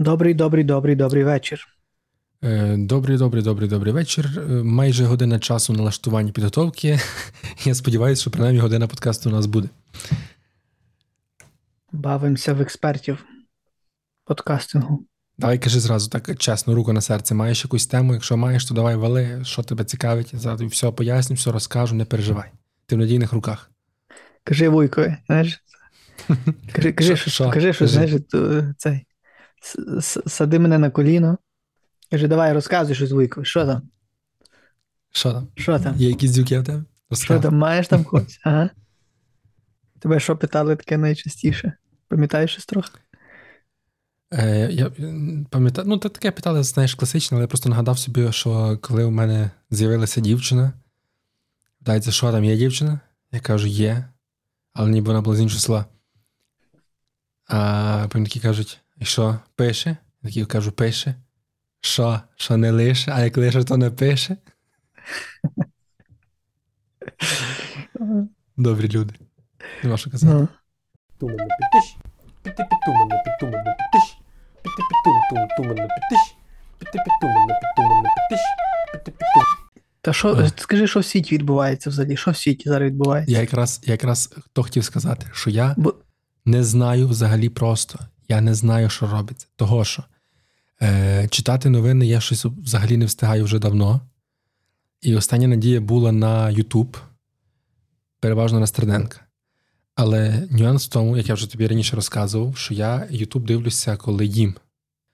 Добрий, добрий, добрий, добрий вечір. Е, добрий, добрий, добрий, добрий вечір. Е, майже година часу налаштування підготовки. Я сподіваюся, що принаймні година подкасту у нас буде. Бавимося в експертів подкастингу. Давай кажи зразу так чесно, руку на серце. Маєш якусь тему? Якщо маєш, то давай вали, що тебе цікавить. Я зараз все поясню, все розкажу, не переживай. Ти в надійних руках. Кажи вуйкові, знаєш. Кажи, кажи, що, що, кажи, що знаєш, цей. Сади мене на коліно. Каже, давай розказуй щось вуйкові. Що там? Що там? Що там? Є якісь дюки в тебе? Що там, маєш там когось? Ага. Тебе що питали таке найчастіше? Пам'ятаєш щось трохи? Е, Я пам'ятаю, ну, таке питали, знаєш, класичне, але я просто нагадав собі, що коли у мене з'явилася дівчина, питається, що там є дівчина? Я кажу, є, але ніби вона була з іншого села. А потім такі кажуть, і що, пише? Я такий кажу, пише. Що, що не лише, а як лише, то не пише. Добрі люди. Нема що казати. Туман не підтиш, піти підтуман не підтуман підтиш, піти підтум тум туман не підтиш, піти підтуман не підтуман підтиш, піти підтум. Та що, скажи, що в світі відбувається взагалі? Що в світі зараз відбувається? Я якраз якраз хто хотів сказати, що я Бо... не знаю взагалі просто. Я не знаю, що робиться. Того що е, читати новини я щось взагалі не встигаю вже давно. І остання надія була на YouTube, переважно на Стерненка. Але нюанс в тому, як я вже тобі раніше розказував, що я YouTube дивлюся, коли їм.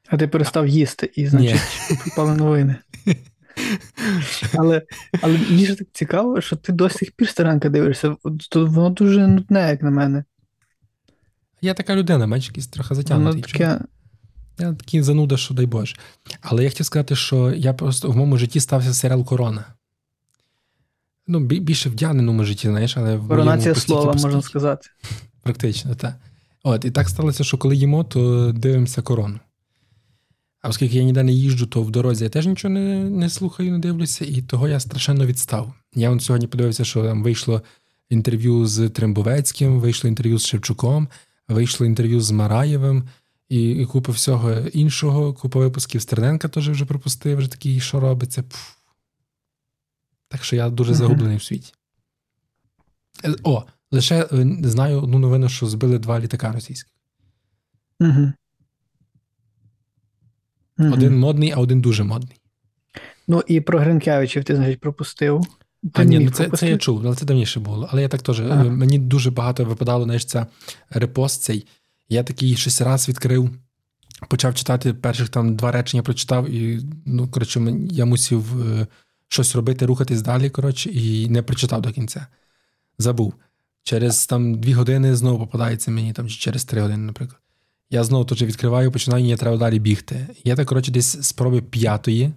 А ти перестав їсти і, значить, попали новини. Але але мені ж так цікаво, що ти до сих пір Стерненка дивишся, воно дуже нудне, як на мене. Я така людина, бачиш, якийсь трохи затягнутий. Таке... Я такий зануда, що дай Боже. Але я хотів сказати, що я просто в моєму житті стався серіал Корона. Ну, більше в дяниному житті, знаєш, але в Коронація слова, можна сказати. Практично, так. От, і так сталося, що коли їмо, то дивимося корону. А оскільки я ніде не їжджу, то в дорозі я теж нічого не не слухаю, не дивлюся, і того я страшенно відстав. Я от сьогодні подивився, що там вийшло інтерв'ю з Трембовецьким, вийшло інтерв'ю з Шевчуком вийшло інтерв'ю з Мараєвим і, і купа всього іншого. Купа випусків Стерненка теж вже пропустив, вже такий, що робиться. Пф. Так що я дуже загублений в світі. Е, о, лише е, знаю одну новину, що збили два літака російських. Uh-huh. Один модний, а один дуже модний. Ну і про Гринкевичів ти, значить, пропустив. А ні, ну це це я чув, але це давніше було. Але я так теж ага. мені дуже багато випадало, знаєш, це репост цей. Я такий щось раз відкрив, почав читати перших там два речення, прочитав, і ну, коротше, я мусив е, щось робити, рухатись далі, коротше, і не прочитав до кінця. Забув. Через там дві години знову попадається мені, там, чи через три години, наприклад. Я знову тут же відкриваю, починаю, мені треба далі бігти. Я так, коротше, десь спроби п'ятої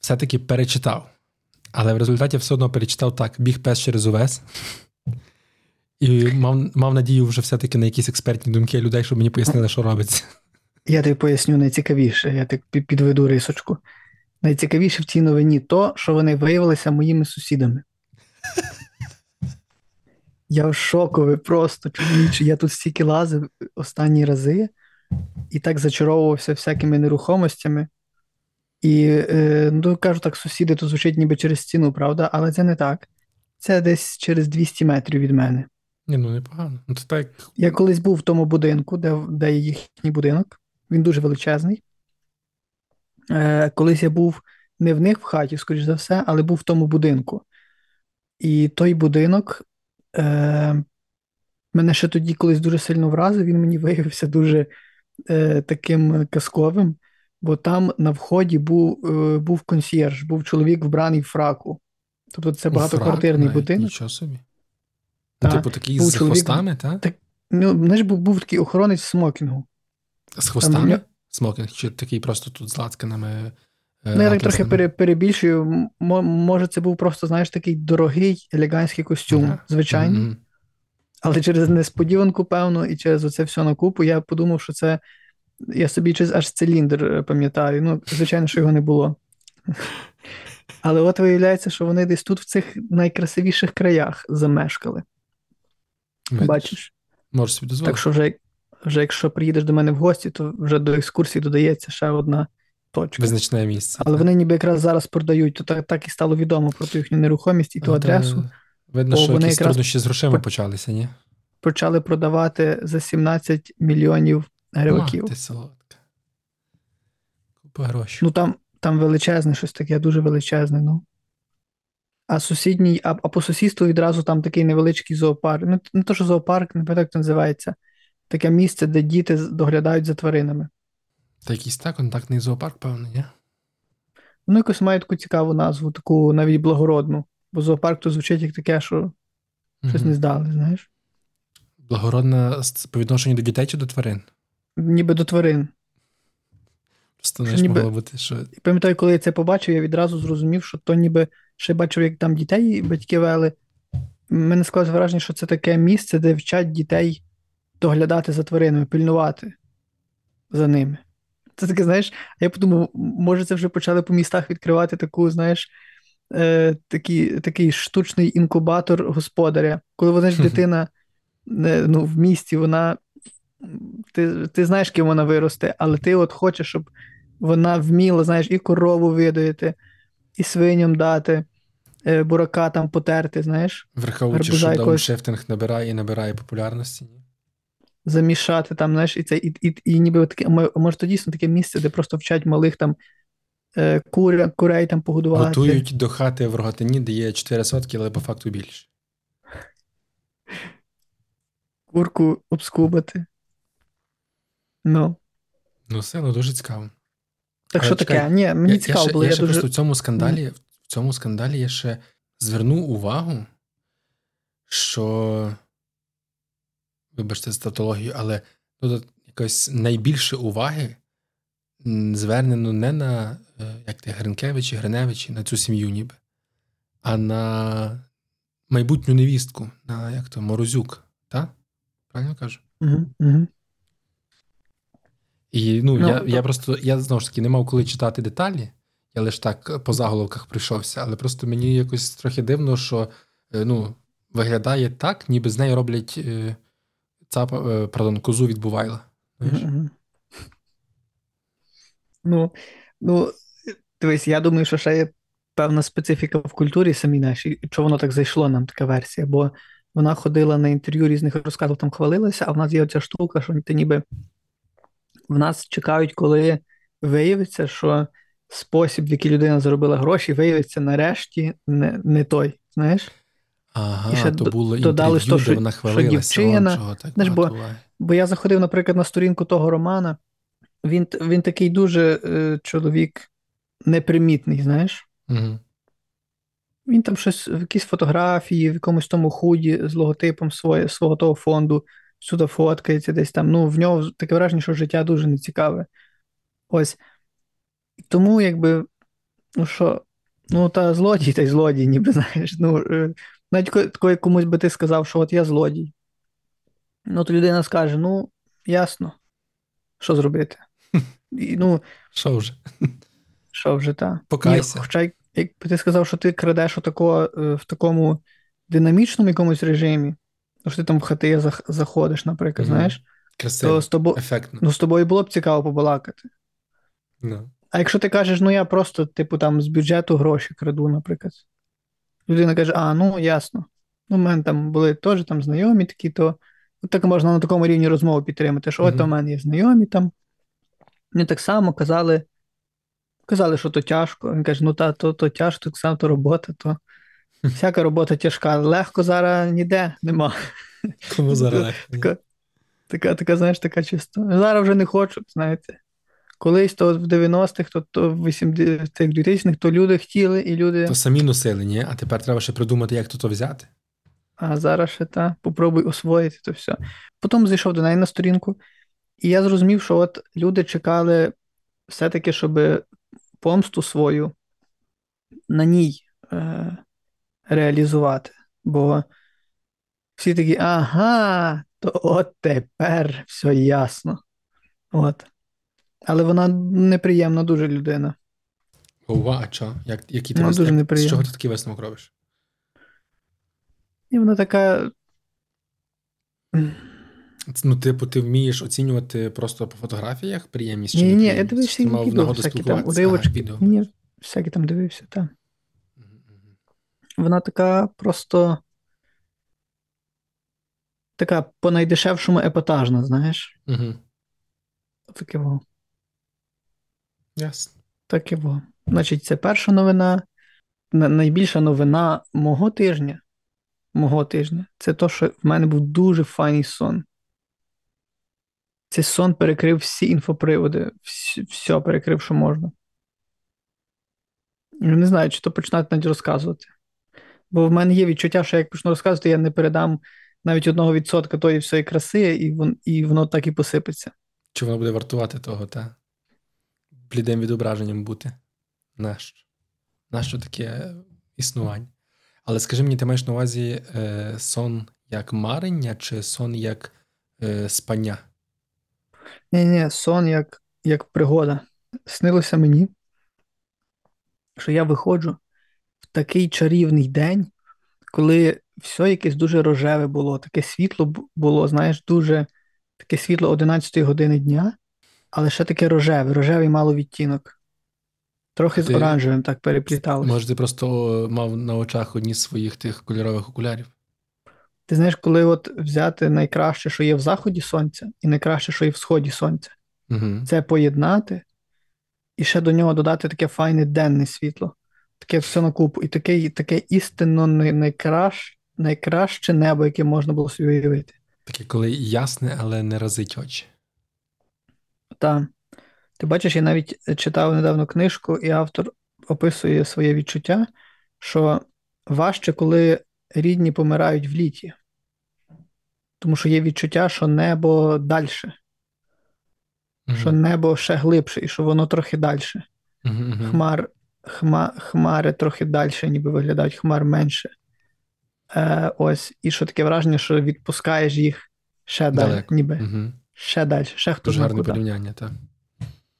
все-таки перечитав. Але в результаті все одно перечитав так: біг пес через увес. І мав мав надію вже все-таки на якісь експертні думки людей, щоб мені пояснили, що робиться. Я тобі поясню найцікавіше, я так підведу рисочку. Найцікавіше в цій новині то, що вони виявилися моїми сусідами. Я в шокові просто чоловіче. Я тут стільки лазив останні рази і так зачаровувався всякими нерухомостями. І е, ну, кажу так, сусіди то звучить ніби через стіну, правда, але це не так. Це десь через 200 метрів від мене. Ні, ну непогано. Ну, це так... Я колись був в тому будинку, де де їхній будинок. Він дуже величезний. Е, Колись я був не в них в хаті, скоріш за все, але був в тому будинку. І той будинок е, мене ще тоді колись дуже сильно вразив, він мені виявився дуже е, таким казковим бо там на вході був е, був консьєрж, був чоловік вбраний в фраку. Тобто це багатоквартирний будинок. Нічого собі. Ну, типу такий з чоловік, хвостами, так? так ну, знаєш, був, був такий охоронець смокінгу. З хвостами? Там, Смокінг? Чи такий просто тут з лацканами? Е, ну, я так трохи пере, перебільшую. Може, це був просто, знаєш, такий дорогий елегантський костюм, ага. звичайний. Mm-hmm. Але через несподіванку, певно, і через оце все на купу, я подумав, що це я собі аж циліндр е, пам'ятаю. Ну, звичайно, що його не було. Але от виявляється, що вони десь тут, в цих найкрасивіших краях замешкали. Видиш? Бачиш? Можеш собі дозволити. Так що вже вже якщо приїдеш до мене в гості, то вже до екскурсії додається ще одна точка. Визначне місце. Але так. вони ніби якраз зараз продають, то так так і стало відомо про ту їхню нерухомість і ту адресу. Видно, що вони якісь труднощі з грошима почалися, ні? Почали продавати за 17 мільйонів гриваків. Мати солодка. Купа грошей. Ну там там величезне щось таке, дуже величезне. ну. А сусідній, а, а по сусідству відразу там такий невеличкий зоопарк. Ну, не то, що зоопарк, не пам'ятаю, як це називається. Таке місце, де діти доглядають за тваринами. Та якийсь так, контактний зоопарк, певно, ні? Ну, якось має таку цікаву назву, таку навіть благородну. Бо зоопарк то звучить як таке, що щось mm не здали, знаєш. Благородна по відношенню до дітей чи до тварин? Ніби до тварин. Просто не ніби... могло бути, що. Пам'ятаю, коли я це побачив, я відразу зрозумів, що то ніби ще бачив, як там дітей батьки вели. Мене склалось враження, що це таке місце, де вчать дітей доглядати за тваринами, пильнувати за ними. Це таке, знаєш, я подумав, може, це вже почали по містах відкривати таку, знаєш, е, такий, такий штучний інкубатор господаря. Коли вона ж дитина ну, в місті, вона. Ти ти знаєш, ким вона виросте, але ти от хочеш, щоб вона вміла, знаєш, і корову видоїти, і свиням дати, е, бурака там потерти, знаєш. Враховуючи, що дауншифтинг набирає і набирає популярності. Замішати там, знаєш, і це, і, і, і ніби таке, може, то дійсно таке місце, де просто вчать малих там е, кур, курей там погодувати. Готують до хати в рогатині, де є 4 сотки, але по факту більше. Курку обскубати. Ну. Ну, все, ну дуже цікаво. Так що таке? Ні, мені я, цікаво я було. Я, я ще дуже... просто в цьому скандалі в цьому скандалі я ще звернув увагу, що, вибачте, за тавтологію, але тут якось найбільше уваги звернено не на е, як ти, Гринкевичі, Гриневичі, на цю сім'ю ніби, а на майбутню невістку, на як то, Морозюк, так? Правильно кажу? Угу, угу. І ну, ну я то... я просто я знову ж таки не мав коли читати деталі, я лише так по заголовках прийшовся, але просто мені якось трохи дивно, що е, ну, виглядає так, ніби з нею роблять е, е, пардон, козу від Бувайла. Mm-hmm. Ну, ну, дивись, я думаю, що ще є певна специфіка в культурі самій нашій, що воно так зайшло нам, така версія, бо вона ходила на інтерв'ю різних розказів, там хвалилася, а в нас є оця штука, що ти ніби в нас чекають, коли виявиться, що спосіб, в який людина заробила гроші, виявиться нарешті не не той. знаєш? Ага, і ще то було додали, що, де вона хвалилася. Що дівчина, так знаєш, бо, бо я заходив, наприклад, на сторінку того Романа, він він такий дуже е, чоловік непримітний, знаєш? Угу. Він там щось в якісь фотографії, в якомусь тому худі з логотипом своє, свого того фонду сюди фоткається десь там. Ну, в нього таке враження, що життя дуже нецікаве. Ось. Тому, якби, ну що, ну, та злодій, та й злодій, ніби знаєш. Ну, е, навіть коли комусь би ти сказав, що от я злодій. Ну, то людина скаже: ну, ясно, що зробити? І, ну, Що вже? Що вже, так. Покайся. Хоча, якби ти сказав, що ти крадеш отако, е, в такому динамічному якомусь режимі, що ти там в хати заходиш, наприклад, mm-hmm. знаєш, Красиво, то з тобою, ефектно. Ну, з тобою було б цікаво побалакати. No. А якщо ти кажеш, ну я просто, типу, там з бюджету гроші краду, наприклад. Людина каже, а, ну ясно. Ну, в мене там були теж там знайомі такі, то от так можна на такому рівні розмови підтримати, що mm-hmm. от у мене є знайомі там. Вони так само казали, казали, що то тяжко. Він каже, ну та, то то тяжко, так само то робота, то всяка робота тяжка. Легко зараз ніде нема. Кому зараз Така, така, така, знаєш, така чисто. Зараз вже не хочуть, знаєте. Колись то в 90-х, то, то в 80-х, 2000-х, то люди хотіли і люди. То самі носили, ні? А тепер треба ще придумати, як то, то взяти. А зараз ще та, попробуй освоїти то все. Потім зайшов до неї на сторінку, і я зрозумів, що от люди чекали все-таки, щоб помсту свою на ній е, реалізувати. Бо всі такі, ага, то от тепер все ясно. От. Але вона неприємна дуже людина. Ова, а що? Як, які вона дуже як. З чого ти такий висновок робиш? І вона така. Ну, типу, ти вмієш оцінювати просто по фотографіях приємність чи Ні, ні, я дивився і відео, всякі там уривочки. Ні, всякі там дивився, так. Вона така просто. Така по найдешевшому епатажна, знаєш? Угу. Таке во. Ясно. Таке во. Значить, це перша новина. Найбільша новина мого тижня. Мого тижня. Це то, що в мене був дуже файний сон. Цей сон перекрив всі інфоприводи, все перекрив, що можна. Не знаю, чи то починати навіть розказувати. Бо в мене є відчуття, що як почну розказувати, я не передам навіть одного відсотка тої всієї краси, і вон, і воно так і посипеться. Чи воно буде вартувати того, та блідим відображенням бути? Нащо? Нащо таке існування? Але скажи мені, ти маєш на увазі е, сон як марення, чи сон як е, спання? Ні, ні, сон як, як пригода. Снилося мені, що я виходжу такий чарівний день, коли все якесь дуже рожеве було, таке світло було, знаєш, дуже таке світло 11 години дня, але ще таке рожеве, рожевий мало відтінок. Трохи ти, з оранжевим так перепліталося. Може, ти просто мав на очах одні з своїх тих кольорових окулярів? Ти знаєш, коли от взяти найкраще, що є в заході сонця, і найкраще, що є в сході сонця, угу. це поєднати і ще до нього додати таке файне денне світло, таке все на купу, і таке таке істинно найкраще, найкраще небо, яке можна було собі уявити. Таке, коли ясне, але не разить очі. Так. Ти бачиш, я навіть читав недавно книжку, і автор описує своє відчуття, що важче, коли рідні помирають в літі. Тому що є відчуття, що небо далі, mm-hmm. що небо ще глибше, і що воно трохи далі. Mm-hmm. Хмар, хма, Хмари трохи далі, ніби виглядають, хмар менше. Е, Ось, І що таке враження, що відпускаєш їх ще далі, ніби mm-hmm. ще далі, ще хтось. Дуже гарне порівняння, так.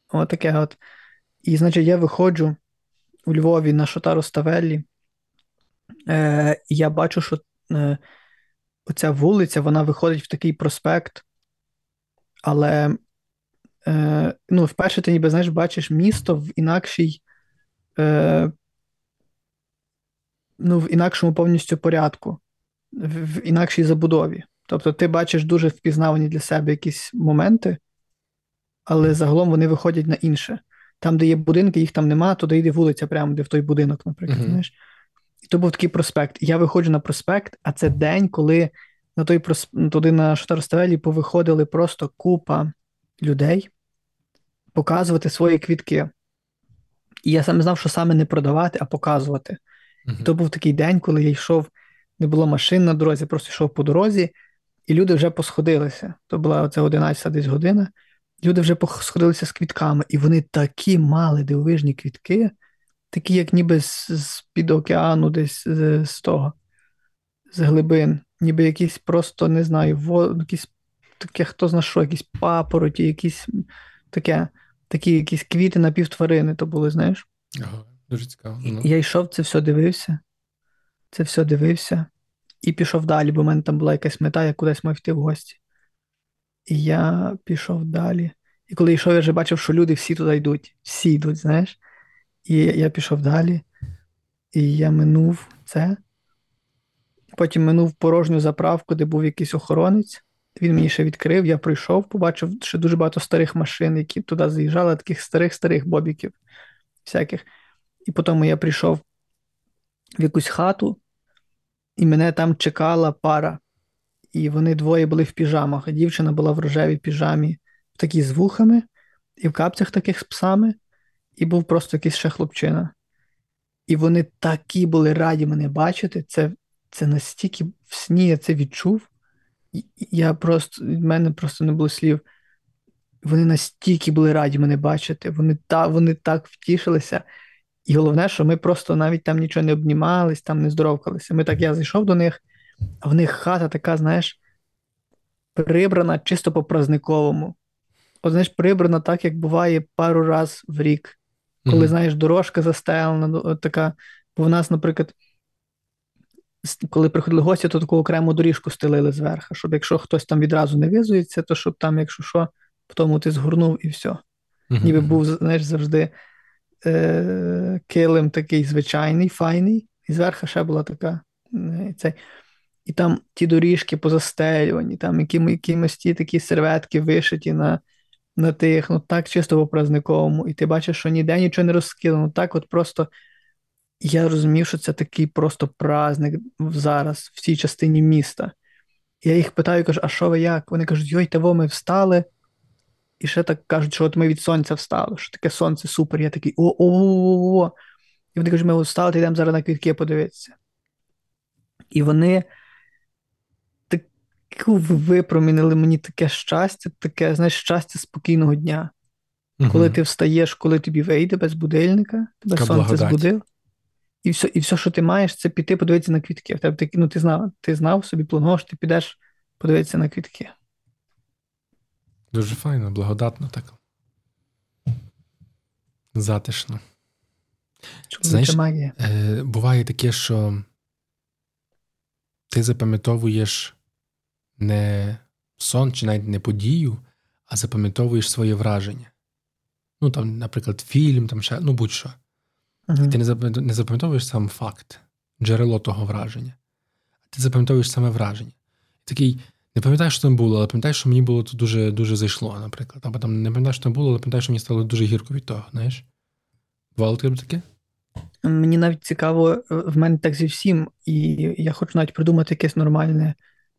Отаке от. І, значить, я виходжу у Львові на Шотару Ставеллі, е, і я бачу, що е, оця вулиця вона виходить в такий проспект, але е, ну, вперше ти ніби знаєш, бачиш місто в інакшій, е, ну, в інакшому повністю порядку, в, в інакшій забудові. Тобто ти бачиш дуже впізнавані для себе якісь моменти але загалом вони виходять на інше. Там, де є будинки, їх там нема, туди йде вулиця, прямо де в той будинок, наприклад. Uh-huh. знаєш. І то був такий проспект. Я виходжу на проспект, а це день, коли на той просп... туди на Штарставелі повиходили просто купа людей показувати свої квітки. І я саме знав, що саме не продавати, а показувати. Uh-huh. І то був такий день, коли я йшов, не було машин на дорозі, просто йшов по дорозі, і люди вже посходилися. То була оця 11 десь година люди вже посходилися з квітками, і вони такі мали дивовижні квітки, такі, як ніби з, з під океану, десь з, з того, з глибин, ніби якісь просто, не знаю, во, якісь таке, хто зна що, якісь папороті, якісь таке, такі якісь квіти напівтварини то були, знаєш. Ага, дуже цікаво. Ну. Я йшов, це все дивився, це все дивився. І пішов далі, бо в мене там була якась мета, я кудись мав йти в гості. І я пішов далі. І коли йшов, я вже бачив, що люди всі туди йдуть, всі йдуть, знаєш. І я пішов далі, і я минув це. Потім минув порожню заправку, де був якийсь охоронець. Він мені ще відкрив, я прийшов, побачив ще дуже багато старих машин, які туди заїжджали, таких старих-старих бобіків всяких. І потім я прийшов в якусь хату, і мене там чекала пара і вони двоє були в піжамах. Дівчина була в рожевій піжамі, в такій з вухами, і в капцях таких з псами, і був просто якийсь ще хлопчина. І вони такі були раді мене бачити. Це це настільки в сні я це відчув. Я просто, в мене просто не було слів. Вони настільки були раді мене бачити, вони та, вони так втішилися. І головне, що ми просто навіть там нічого не обнімались, там не здоровкалися. Ми так я зайшов до них, а в них хата така, знаєш, прибрана чисто по празниковому. От, знаєш, прибрана так, як буває пару раз в рік. Коли, mm-hmm. знаєш, дорожка застелена, така. Бо в нас, наприклад, коли приходили гості, то таку окрему доріжку стелили зверху, щоб якщо хтось там відразу не визується, то щоб там, якщо що, в тому ти згорнув і все. Uh-huh. Ніби був, знаєш, завжди е- килим такий звичайний, файний, і зверху ще була така. Е- цей. І там ті доріжки позастелювані, там якими, якимось ті такі серветки вишиті на на тих, ну так чисто по празниковому, і ти бачиш, що ніде нічого не розкидано. Так, от просто я розумів, що це такий просто праздник зараз в цій частині міста. Я їх питаю, кажу, а що ви як? Вони кажуть, йой, того ми встали. І ще так кажуть, що от ми від сонця встали, що таке сонце супер. Я такий о-о-о-о. І вони кажуть, ми встали, ти йдемо зараз на квітки подивитися. І вони таку випромінили мені таке щастя, таке, знаєш, щастя спокійного дня. Угу. Коли ти встаєш, коли тобі вийде без будильника, тебе така сонце збудило. І все, і все, що ти маєш, це піти подивитися на квітки. В тебе ну, ти знав, ти знав собі, планував, що ти підеш подивитися на квітки. Дуже файно, благодатно так. Затишно. Знаєш, магія. Е, Буває таке, що ти запам'ятовуєш не сон чи навіть не подію, а запам'ятовуєш своє враження. Ну, там, наприклад, фільм, там ще, ну будь-що. Uh-huh. Ти не запам'ятовуєш сам факт, джерело того враження, ти запам'ятовуєш саме враження. Такий, не пам'ятаю, що там було, але пам'ятаю, що мені було тут дуже дуже зайшло, наприклад. Або там не пам'ятаю, що там було, але пам'ятаю, що мені стало дуже гірко від того, знаєш? Бувало тебе таке? Мені навіть цікаво, в мене так зі всім, і я хочу навіть придумати якесь нормальне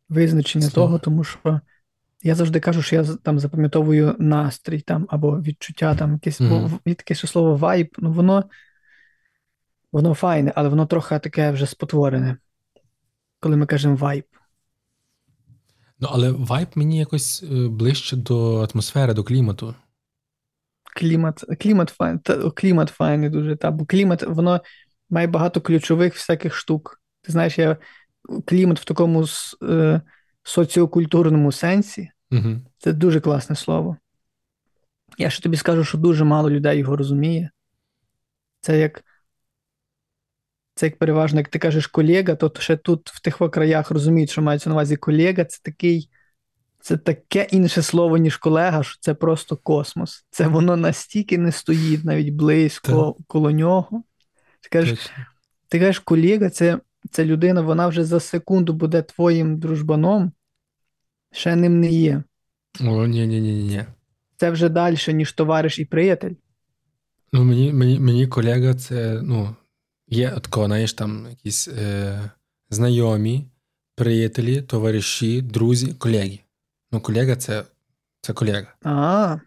визначення Слово. того, тому що я завжди кажу, що я там запам'ятовую настрій там, або відчуття, там якесь mm-hmm. таке що слово вайб, ну воно воно файне, але воно трохи таке вже спотворене, коли ми кажемо вайб. Ну, але вайб мені якось е, ближче до атмосфери, до клімату. Клімат клімат, файн, клімат файний дуже. Та, бо клімат, воно має багато ключових всяких штук. Ти знаєш, я клімат в такому е, соціокультурному сенсі. Угу. Це дуже класне слово. Я ще тобі скажу, що дуже мало людей його розуміє. Це як це як переважно, як ти кажеш колега, то ще тут в тих краях розуміють, що мається на увазі колега, це такий, це таке інше слово, ніж колега, що це просто космос. Це воно настільки не стоїть навіть близько так. коло нього. Ти кажеш, ти кажеш, колега, це це людина, вона вже за секунду буде твоїм дружбаном, ще ним не є. О, ні, ні, ні, ні. Це вже далі, ніж товариш і приятель. Ну, мені мені, мені колега, це, ну, є тако, знаєш, там якісь е, знайомі, приятелі, товариші, друзі, колеги. Ну, колега це це колега. А.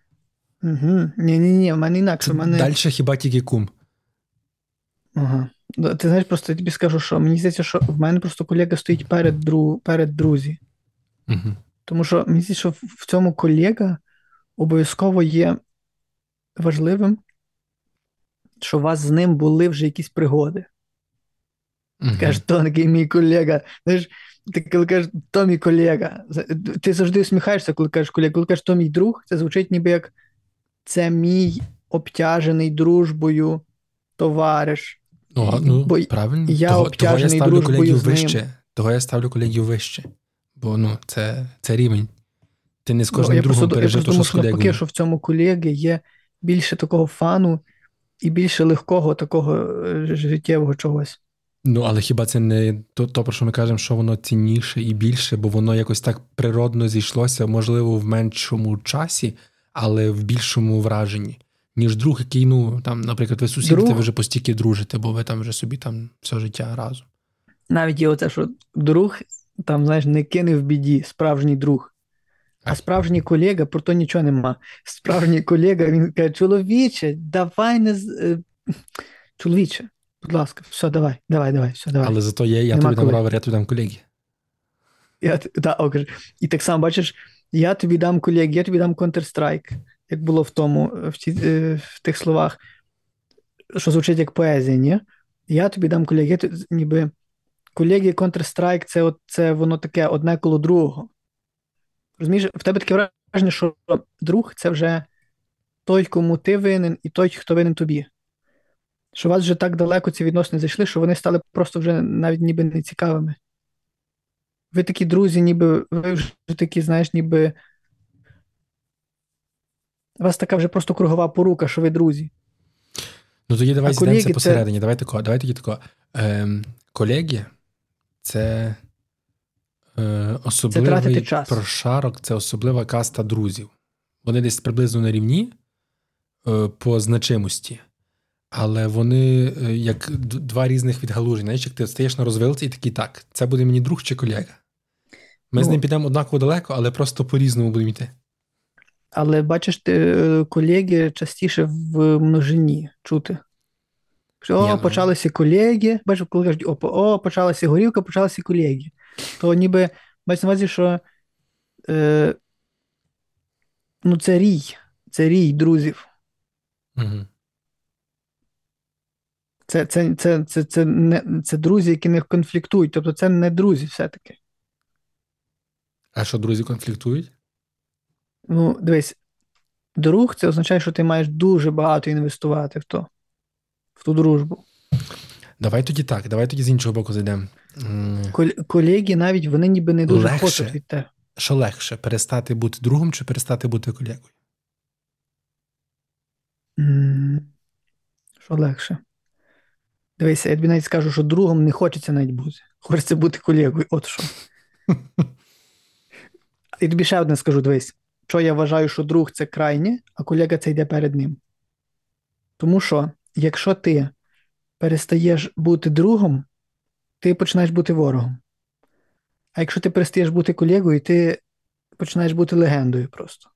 Угу. Ні-ні-ні, в мене інакше. мене... Далі хіба тільки кум. Ага. Ти знаєш, просто я тобі скажу, що мені здається, що в мене просто колега стоїть перед дру... перед друзі. Угу. Тому що мені здається, що в цьому колега обов'язково є важливим, що у вас з ним були вже якісь пригоди. Угу. Кажеш, то такий мій колега. Знаєш, ти коли кажеш, то мій колега. Ти завжди усміхаєшся, коли кажеш колега, коли кажеш, то мій друг, це звучить ніби як це мій обтяжений дружбою товариш. О, ну, Бо правильно. Я того, обтяжений того я ставлю колегію вище. Того я ставлю колегію вище. Бо ну, це це рівень. Ти не з кожним ну, другом пережив то, що з колегою. Навпаки, що в цьому колеги є більше такого фану і більше легкого такого е, життєвого чогось. Ну, але хіба це не то, то, про що ми кажемо, що воно цінніше і більше, бо воно якось так природно зійшлося, можливо, в меншому часі, але в більшому враженні ніж друг, який, ну, там, наприклад, ви сусіди, друг... ви вже постійки дружите, бо ви там вже собі там все життя разом. Навіть є оце, що друг там, знаєш, не кине в біді, справжній друг. А справжній колега про то нічого нема. Справжній колега, він каже: чоловіче, давай не е, чоловіче, будь ласка, все, давай, давай, давай, все, давай. Але зато є, я нема тобі дам ровер, я тобі дам колеги. Я, да, о, І так само бачиш, я тобі дам колеги, я тобі дам Counter-Strike як було в тому, в, ті, е, в тих словах, що звучить як поезія, ні? Я тобі дам колеги, ніби колеги Counter-Strike це, от, це воно таке одне коло другого. Розумієш, в тебе таке враження, що друг це вже той, кому ти винен, і той, хто винен тобі. Що у вас вже так далеко ці відносини зайшли, що вони стали просто вже навіть ніби не цікавими. Ви такі друзі, ніби ви вже такі, знаєш, ніби. У вас така вже просто кругова порука, що ви друзі. Ну тоді давай зійдемося посередині. Це... Давай тако, давай тоді тако. Ем, колеги це е, особливий це прошарок, це особлива каста друзів. Вони десь приблизно на рівні е, по значимості. Але вони е, як два різних відгалуження. Знаєш, як ти стаєш на розвилці і такий так, це буде мені друг чи колега. Ми ну, з ним підемо однаково далеко, але просто по-різному будемо йти. Але бачиш, ти колеги частіше в множині чути. Що, о, ну. почалися колеги. Бачиш, коли кажуть, о, о, почалася горілка, почалися колеги. То ніби бачиш на увазі, що е, ну, це рій, це рій друзів. Угу. Це це, це, це, це, не, це друзі, які не конфліктують. Тобто це не друзі все-таки. А що друзі конфліктують? Ну, дивись, друг це означає, що ти маєш дуже багато інвестувати в то, в ту дружбу. Давай тоді так, давай тоді з іншого боку зайдемо. Колеги навіть вони ніби не дуже легше, хочуть від тебе. Що легше, перестати бути другом чи перестати бути колегою? Що легше? Дивися, я тобі навіть скажу, що другом не хочеться навіть бути. Хочеться бути колегою. От що. І тобі ще одне скажу: дивись, що я вважаю, що друг це крайнє, а колега це йде перед ним. Тому що, якщо ти перестаєш бути другом, ти починаєш бути ворогом. А якщо ти перестаєш бути колегою, ти починаєш бути легендою просто.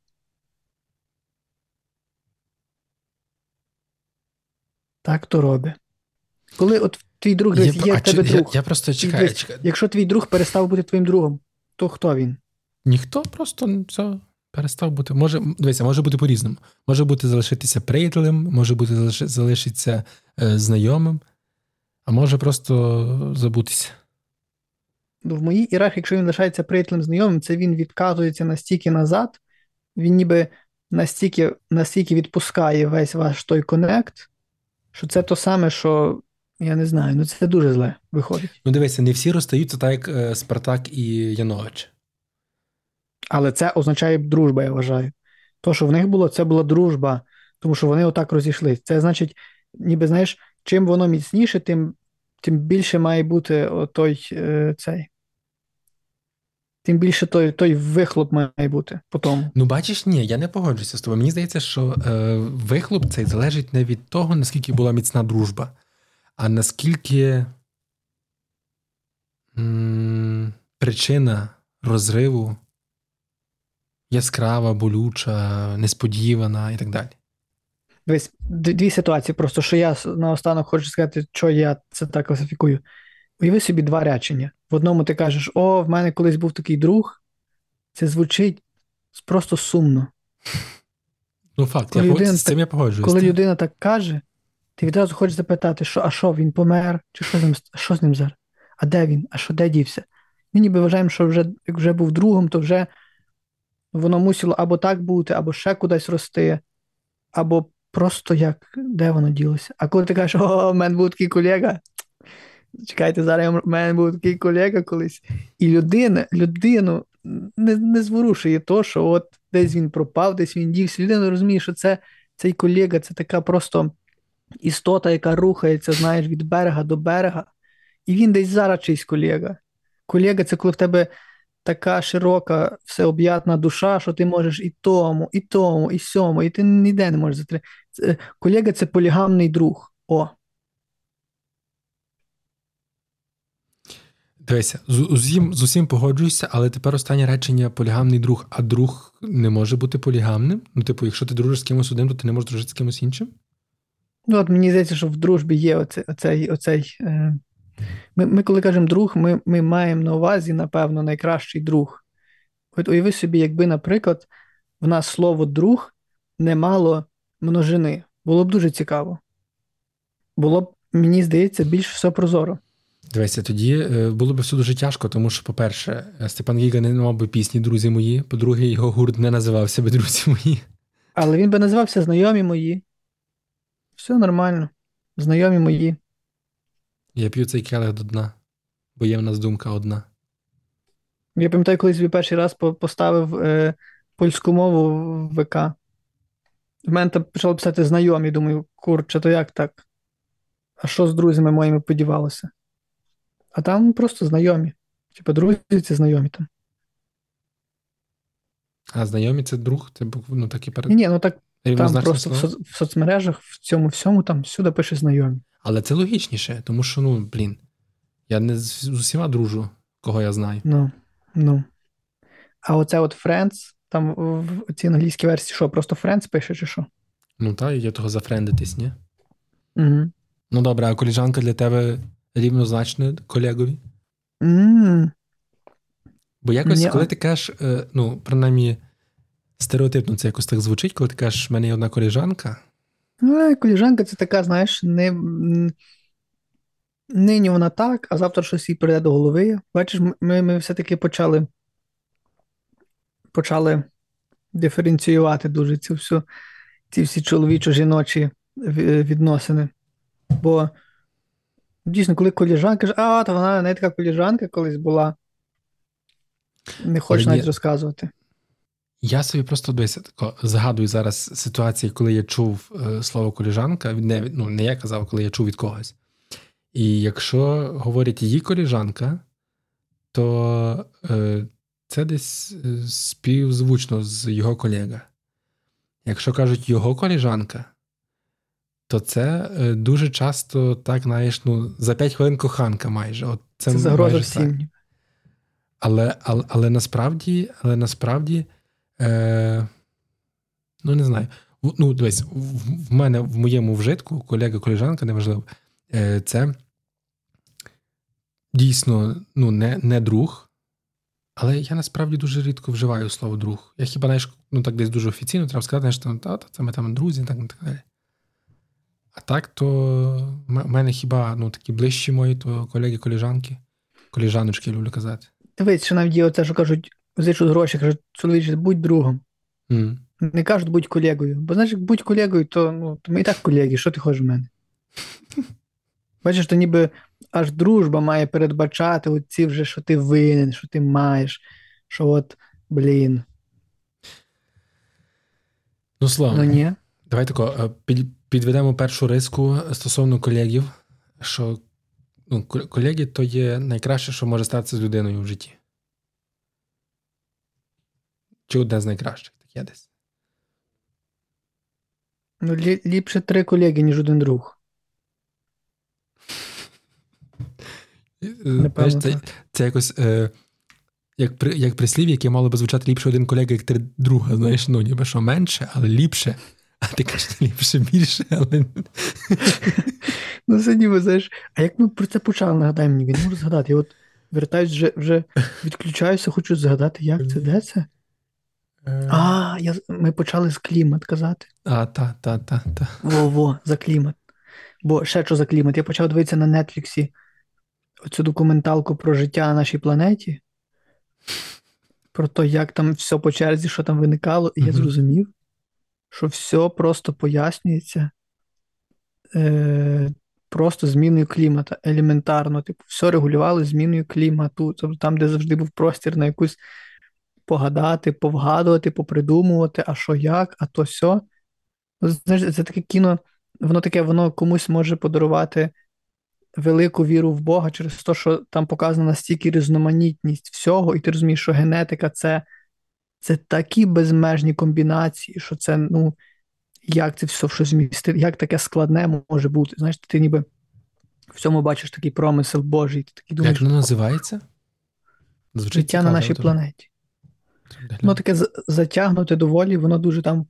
Так то робить. Коли от твій друг десь є в тебе друг. Я, я просто чекаю, чекаю. Якщо твій друг перестав бути твоїм другом, то хто він? Ніхто просто все перестав бути. Може, дивися, може бути по-різному. Може бути залишитися приятелем, може бути залишитися е, знайомим, а може просто забутися. Ну, в моїй ієрархії, якщо він лишається приятелем знайомим, це він відказується настільки назад, він ніби настільки настільки відпускає весь ваш той конект, що це то саме, що я не знаю, ну це дуже зле виходить. Ну, дивися, не всі розстаються так, як е, Спартак і Янович. Але це означає дружба, я вважаю. То, що в них було, це була дружба, тому що вони отак розійшлися. Це значить, ніби знаєш, чим воно міцніше, тим тим більше має бути той е, цей. Тим більше той той вихлоп має бути по тому. Ну, бачиш, ні, я не погоджуюся з тобою. Мені здається, що е, вихлоп цей залежить не від того, наскільки була міцна дружба, а наскільки м- причина розриву яскрава, болюча, несподівана і так далі. Дивись, дві ситуації, просто що я наостанок хочу сказати, що я це так класифікую. Уяви собі два речення. В одному ти кажеш, о, в мене колись був такий друг. Це звучить просто сумно. Ну, факт, коли я людина, з цим я погоджуюсь. Коли людина так каже, ти відразу хочеш запитати, що, а що, він помер? Чи що з ним що з ним зараз? А де він? А що де дівся? Ми ніби вважаємо, що вже як вже був другом, то вже воно мусило або так бути, або ще кудись рости, або просто як, де воно ділося. А коли ти кажеш, о, в мене був такий колега, чекайте, зараз в мене був такий колега колись, і людина, людину не не зворушує то, що от десь він пропав, десь він дівся. Людина розуміє, що це цей колега це така просто істота, яка рухається, знаєш, від берега до берега, і він десь зараз чийсь колега. Колега це коли в тебе така широка, всеоб'ятна душа, що ти можеш і тому, і тому, і сьому, і ти ніде не можеш затримати. Колега це полігамний друг. О. Дивися, з усім, з усім погоджуюся, але тепер останнє речення полігамний друг, а друг не може бути полігамним. Ну, типу, якщо ти дружиш з кимось одним, то ти не можеш дружити з кимось іншим. Ну, от мені здається, що в дружбі є оцей оцей, оцей е, ми, ми коли кажемо друг, ми ми маємо на увазі, напевно, найкращий друг. От уяви собі, якби, наприклад, в нас слово друг не мало множини. Було б дуже цікаво. Було б, мені здається, більш все прозоро. Дивися, тоді е, було б все дуже тяжко, тому що, по-перше, Степан Гіга не мав би пісні Друзі мої, по-друге, його гурт не називався би Друзі мої. Але він би називався Знайомі мої. Все нормально. знайомі мої. Я п'ю цей келих до дна, бо є в нас думка одна. Я пам'ятаю, коли собі перший раз поставив е, польську мову в ВК. В мене там почали писати знайомі, думаю, курче, то як так? А що з друзями моїми подівалося? А там просто знайомі. Типа друзі це знайомі там. А знайомі це друг, це ну, такі перед. Ні, ну так там просто в, со- в соцмережах в цьому всьому там всюди пише знайомі. Але це логічніше, тому що, ну, блін, я не з усіма дружу, кого я знаю. Ну, ну. А оце от Friends, там в цій англійській версії, що, просто Friends пише, чи що? Ну, так, я того зафрендитись, ні? Угу. Ну, добре, а коліжанка для тебе рівнозначна колегові? Mm. Бо якось, Ні, коли ти кажеш, е, ну, принаймні, стереотипно це якось так звучить, коли ти кажеш, в мене є одна коліжанка. Ну, коліжанка це така, знаєш, не. Нині вона так, а завтра щось їй прийде до голови. Бачиш, ми ми все-таки почали почали диференціювати дуже цю всю, ці всі чоловічо-жіночі відносини. Бо дійсно, коли коліжанка каже, а, то вона не така коліжанка колись була. Не хочу навіть розказувати. Я собі просто дивися, тако, згадую зараз ситуації, коли я чув е, слово коліжанка, не ну, не я казав, коли я чув від когось. І якщо говорить її коліжанка, то е, це десь е, співзвучно з його колега. Якщо кажуть його коліжанка, то це е, дуже часто так, знаєш, ну, за 5 хвилин коханка майже. От Це, це загроза всім. Але але, але насправді але насправді, е, ну не знаю. Ну, дивись, в, мене в моєму вжитку, колега-коліжанка, неважливо, е, це дійсно ну, не не друг, але я насправді дуже рідко вживаю слово друг. Я хіба знаєш, ну так десь дуже офіційно треба сказати, що та, та, це ми там друзі, так і так далі. А так, то в мене хіба ну, такі ближчі мої, то колеги-коліжанки, коліжаночки, люблю казати. Дивись, що навіть оце, що кажуть, зичуть гроші, кажуть, чоловіче, будь другом. Mm. Не кажуть, будь колегою. Бо знаєш, будь колегою, то ну, то ми і так колеги, що ти хочеш в мене? Бачиш, то ніби аж дружба має передбачати оці вже, що ти винен, що ти маєш, що от, блін. Ну, слава. Ну, ні. Давай тако, е, підведемо першу риску стосовно колегів, що ну, колеги то є найкраще, що може статися з людиною в житті. Чи одне з найкращих таке десь? Ну, ліпше три колеги, ніж один друг. Е, знаєш, це, це якось е, як при, як прислів'я, яке мало би звучати ліпше один колега, як три друга. Знаєш, ну ніби що менше, але ліпше. А ти кажеш, ліпше більше, але. Ну, це ніби, знаєш, а як ми про це почали, нагадай мені, не можу згадати. Я от вертаюсь, вже вже відключаюся, хочу згадати, як це, де це? Е. А, я, ми почали з клімат казати. А, та, та, та, та. Во-во, за клімат. Бо ще що за клімат? Я почав дивитися на Нетфліксі оцю документалку про життя на нашій планеті, про те, як там все по черзі, що там виникало, і я зрозумів, що все просто пояснюється е, просто зміною клімату, елементарно. Типу, все регулювали зміною клімату. Тобто там, де завжди був простір на якусь погадати, повгадувати, попридумувати, а що як, а то все. Знаєш, це таке кіно, воно таке, воно комусь може подарувати велику віру в Бога через те, що там показана настільки різноманітність всього, і ти розумієш, що генетика це це такі безмежні комбінації, що це, ну, як це все що змістити, як таке складне може бути. Знаєш, ти ніби в цьому бачиш такий промисел Божий. Ти такий думаєш, Як воно називається? Звучить Життя на нашій планеті. Ну, таке затягнуте доволі, воно дуже там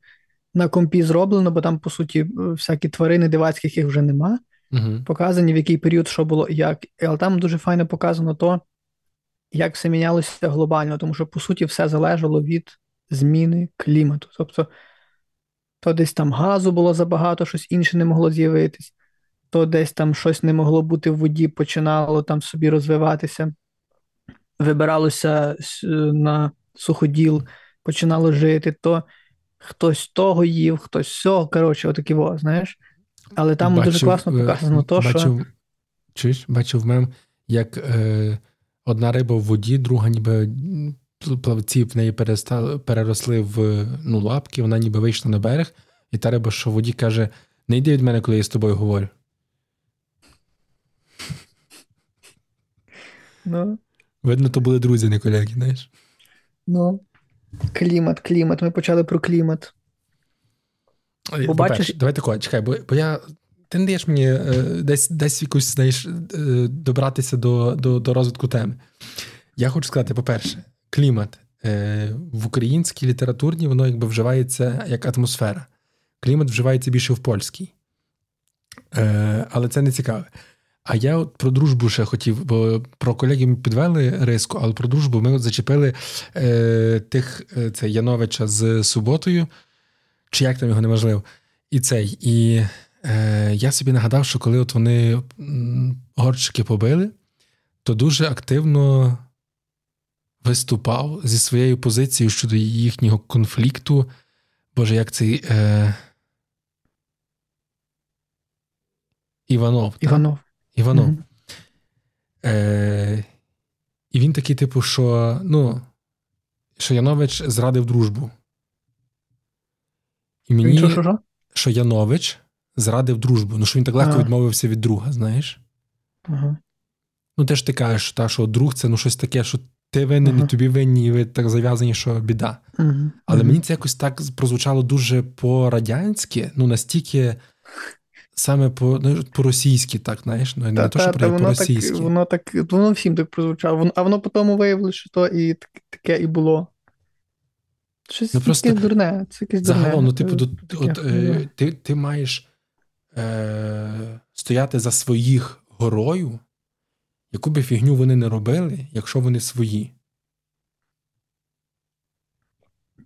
на компі зроблено, бо там, по суті, всякі тварини дивацькі, яких вже нема угу. показані, в який період що було і як. Але там дуже файно показано то, як все мінялося глобально, тому що, по суті, все залежало від зміни клімату. Тобто, то десь там газу було забагато, щось інше не могло з'явитись, то десь там щось не могло бути в воді, починало там собі розвиватися, вибиралося на суходіл, починало жити, то хтось того їв, хтось цього. Коротше, отакі, во, знаєш. Але там бачив, дуже класно показано то, бачив, що. Чуєш, бачив мем, як е, одна риба в воді, друга ніби плавці в неї перестали, переросли в ну, лапки, вона ніби вийшла на берег, і та риба, що в воді каже: не йди від мене, коли я з тобою говорю. Ну. Видно, то були друзі, не колеги, знаєш? Ну, клімат, клімат. Ми почали про клімат. Бо бачиш... Давай такого, чекай, бо, бо я. Ти не даєш мені е, десь десь якусь знаєш, е, добратися до, до, до розвитку теми. Я хочу сказати, по-перше, клімат е, в українській літературній воно якби вживається як атмосфера. Клімат вживається більше в польській. Е, Але це не цікаве. А я от про дружбу ще хотів, бо про колегів ми підвели риску, але про дружбу ми от зачепили е, тих це Яновича з суботою, чи як там його неможливо. І цей. І е, я собі нагадав, що коли от вони горчики побили, то дуже активно виступав зі своєю позицією щодо їхнього конфлікту. Боже, як цей. Е... Іванов. Іванов. Іванов. Mm-hmm. Е, І він такий, типу, що ну, що Янович зрадив дружбу. І мені, що, що, що? що Янович зрадив дружбу. Ну, що він так легко ага. відмовився від друга, знаєш? Ага. Ну, теж ти кажеш, та, що друг це ну, щось таке, що ти винен, ага. і тобі винні, і ви так зав'язані, що біда. Але мені це якось так прозвучало дуже по-радянськи, ну настільки саме по ну, по-російськи, так, знаєш, ну, не та, то, що та, по-російськи. Так, воно так, воно всім так прозвучало. А воно потім виявилося, що то і таке і було. Щось ну, просто якесь дурне. Це якесь дурне. Загалом, ну, типу, до, от, е, ти ти маєш е, стояти за своїх горою, яку би фігню вони не робили, якщо вони свої.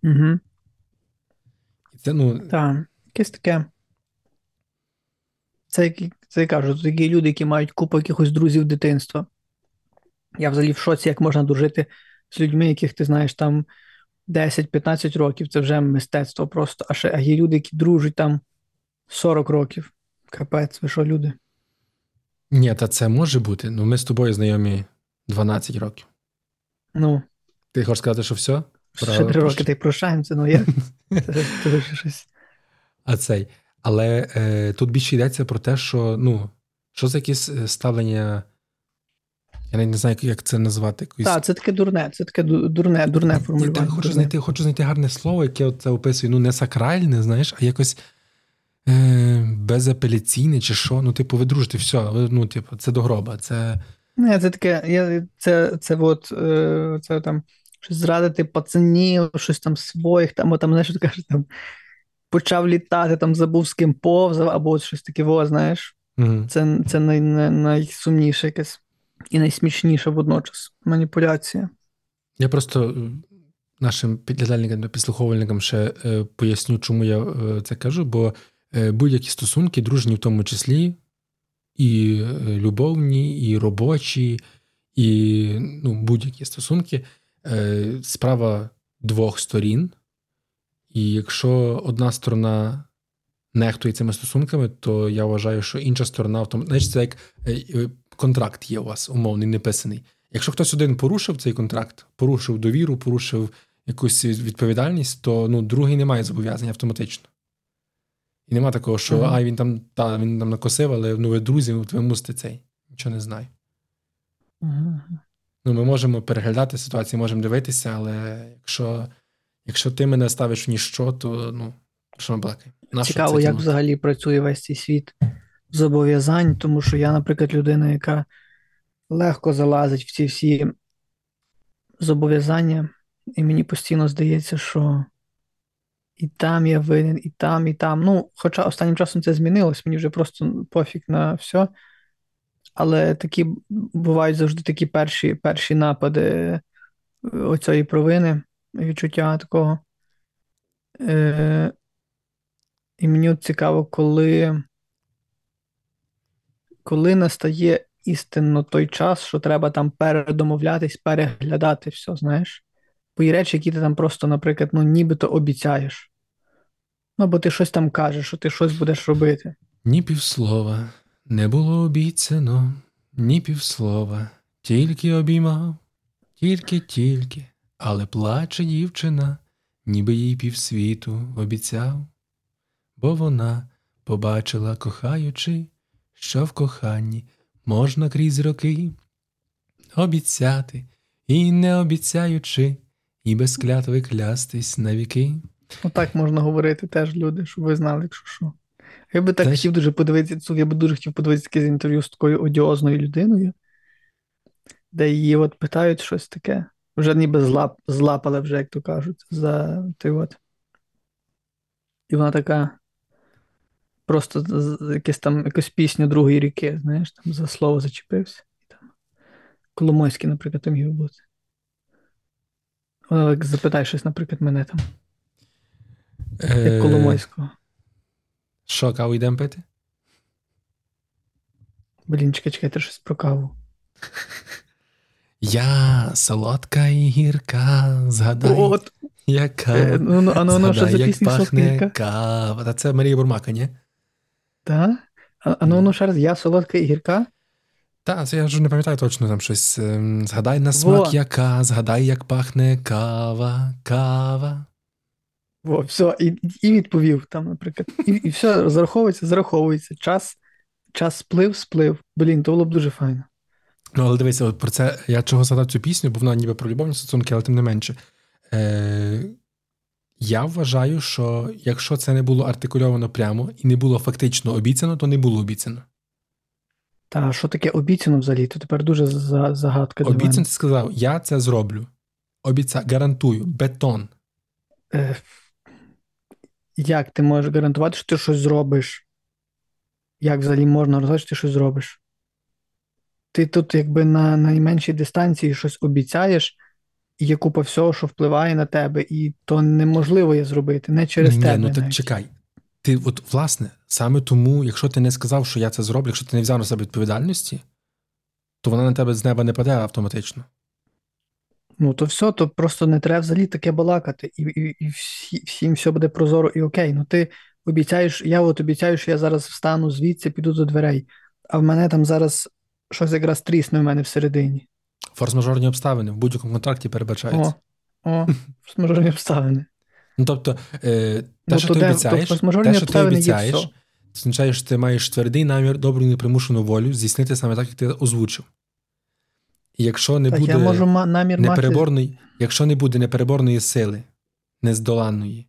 Угу. Це, ну... Так, якесь таке. Це це я кажу, такі люди, які мають купу якихось друзів дитинства. Я взагалі в шоці, як можна дружити з людьми, яких ти знаєш там 10-15 років, це вже мистецтво просто. А ще а є люди, які дружать там 40 років. Капець, ви що, люди? Ні, та це може бути. Ну, ми з тобою знайомі 12 років. Ну. Ти хочеш сказати, що все? Ще три роки ти прощаємося, ну я. Це щось. А цей. Але е, тут більше йдеться про те, що ну, що за якесь е, ставлення. Я навіть не знаю, як це назвати. Так, це таке дурне, це таке дурне, дурне формулювання. Я хочу знайти хочу знайти гарне слово, яке це описує. Ну, не сакральне, знаєш, а якось е, безапеляційне чи що. Ну, типу, ви дружите, все, ну, типу, це до гроба. Це Не, це таке, я, це, це от, е, це там щось зрадити пацанів, щось там своїх, там, там, знаєш, кажуть, там почав літати, там забув з ким повзав, або щось таке, во, знаєш. Mm-hmm. Це це най, най, найсумніше якесь і найсмішніше водночас маніпуляція. Я просто е, нашим підглядальникам та підслуховувальникам ще е, поясню, чому я е, це кажу, бо будь-які стосунки, дружні в тому числі, і любовні, і робочі, і ну, будь-які стосунки, справа двох сторін. І якщо одна сторона нехтує цими стосунками, то я вважаю, що інша сторона в знаєш, це як контракт є у вас, умовний, неписаний. Якщо хтось один порушив цей контракт, порушив довіру, порушив якусь відповідальність, то ну, другий не має зобов'язань автоматично. І нема такого, що uh-huh. ай, він там та, він там накосив, але ну, ви друзі, ви мусите цей. Нічого не знаю. Uh-huh. Ну, Ми можемо переглядати ситуацію, можемо дивитися, але якщо Якщо ти мене ставиш в ніщо, то ну, що ми балакаємо? Цікаво, як взагалі працює весь цей світ зобов'язань, тому що я, наприклад, людина, яка легко залазить в ці всі зобов'язання, і мені постійно здається, що і там я винен, і там, і там. Ну, хоча останнім часом це змінилось, мені вже просто пофіг на все. Але такі бувають завжди такі перші перші напади оцієї провини відчуття такого. Е, І мені от цікаво, коли коли настає істинно той час, що треба там передомовлятись, переглядати все, знаєш. Бо є речі, які ти там просто, наприклад, ну, нібито обіцяєш. Ну, бо ти щось там кажеш, що ти щось будеш робити. Ні півслова не було обіцяно, ні півслова, тільки обіймав, тільки-тільки, але плаче дівчина, ніби їй півсвіту обіцяв, бо вона побачила, кохаючи, що в коханні можна крізь роки обіцяти і не обіцяючи, і без клятви клястись на віки. Отак можна говорити теж люди, щоб ви знали, якщо що. Я би так Теж... хотів дуже подивитися, я би дуже хотів подивитися якесь інтерв'ю з такою одіозною людиною, де її от питають щось таке. Вже ніби злап, злапали, вже, як то кажуть, за ти от. І вона така. Просто якесь там якусь пісню другої ріки, знаєш, там за слово зачепився. І там Коломойський, наприклад, там міг бути. Вона запитай щось, наприклад, мене там. Як е, Коломойського. Що, каву йдемо пити? Блін, чекай, чекай, ти щось про каву. Я солодка і гірка, згадай, От. яка е, ну, ну, ну, ну, згадай, як пахне кава. Та це Марія Бурмака, ні? Так? А, а ну, ну ще раз, я солодка і гірка? Так, я вже не пам'ятаю точно там щось. Згадай на смак, Во. яка, згадай, як пахне кава, кава. Во, все, і і відповів там, наприклад. І і все, зараховується, зараховується. Час час сплив, сплив. Блін, то було б дуже файно. Ну, але дивися, от про це я чого згадав цю пісню, бо вона ніби про любовні стосунки, але тим не менше. Е, Я вважаю, що якщо це не було артикульовано прямо і не було фактично обіцяно, то не було обіцяно. Та що таке обіцяно взагалі? То тепер дуже загадка. Обіцяно ти сказав, я це зроблю. Обіця, гарантую, бетон. Е, як ти можеш гарантувати, що ти щось зробиш? Як взагалі можна розглядати, що ти щось зробиш? Ти тут, якби на найменшій дистанції щось обіцяєш, і є купа всього, що впливає на тебе, і то неможливо є зробити, не через Ні, тебе. Ну так чекай. Ти, от, власне, саме тому, якщо ти не сказав, що я це зроблю, якщо ти не взяв на себе відповідальності, то вона на тебе з неба не паде автоматично. Ну, то все, то просто не треба взагалі таке балакати, і і, і всі, всім все буде прозоро і окей. Ну ти обіцяєш, я от обіцяю, що я зараз встану звідси, піду до дверей, а в мене там зараз щось якраз трісне в мене всередині. Форс-мажорні обставини в будь-якому контракті передбачаються. О, о, форс-мажорні обставини. Ну, тобто, е, те, ну, що ти де, обіцяєш, тобто, те, що ти обіцяєш, означає, що ти маєш твердий намір, добру непримушену волю здійснити саме так, як ти озвучив. І якщо не так, буде я можу намір непереборної, мати... якщо не буде непереборної сили, нездоланної,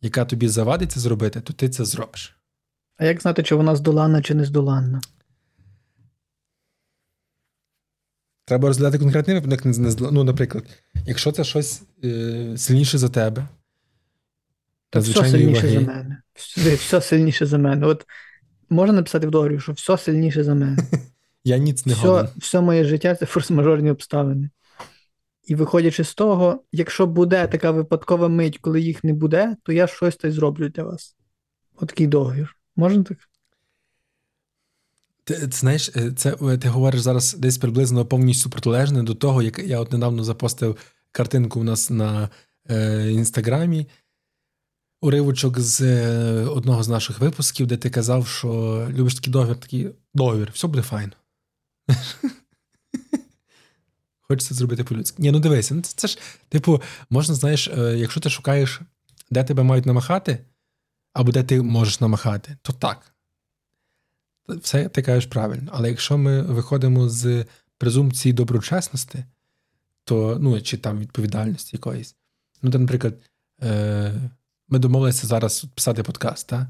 яка тобі завадить це зробити, то ти це зробиш. А як знати, чи вона здоланна, чи не здоланна? Треба розглядати конкретний випадок, ну, наприклад, якщо це щось е, сильніше за тебе, то все сильніше ваги. за мене. Все, все сильніше за мене. От можна написати в договорі, що все сильніше за мене. Я ніц не все, все моє життя це форс-мажорні обставини. І виходячи з того, якщо буде така випадкова мить, коли їх не буде, то я щось то зроблю для вас. Отакий договір. Можна так? Ти, знаєш, е, це е, ти говориш зараз десь приблизно повністю протилежне до того, як я от недавно запостив картинку у нас на е, інстаграмі. Уривочок з е, одного з наших випусків, де ти казав, що любиш такий договір, такий договір, все буде файно. Хочеться зробити по-людськи. Ні, ну дивися, ну це, це ж, типу, можна, знаєш, е, якщо ти шукаєш, де тебе мають намахати, або де ти можеш намахати, то так. Все ти кажеш правильно. Але якщо ми виходимо з презумпції доброчесності, то, ну, чи там відповідальності якоїсь. Ну, то, наприклад, е, ми домовилися зараз писати подкаст, так?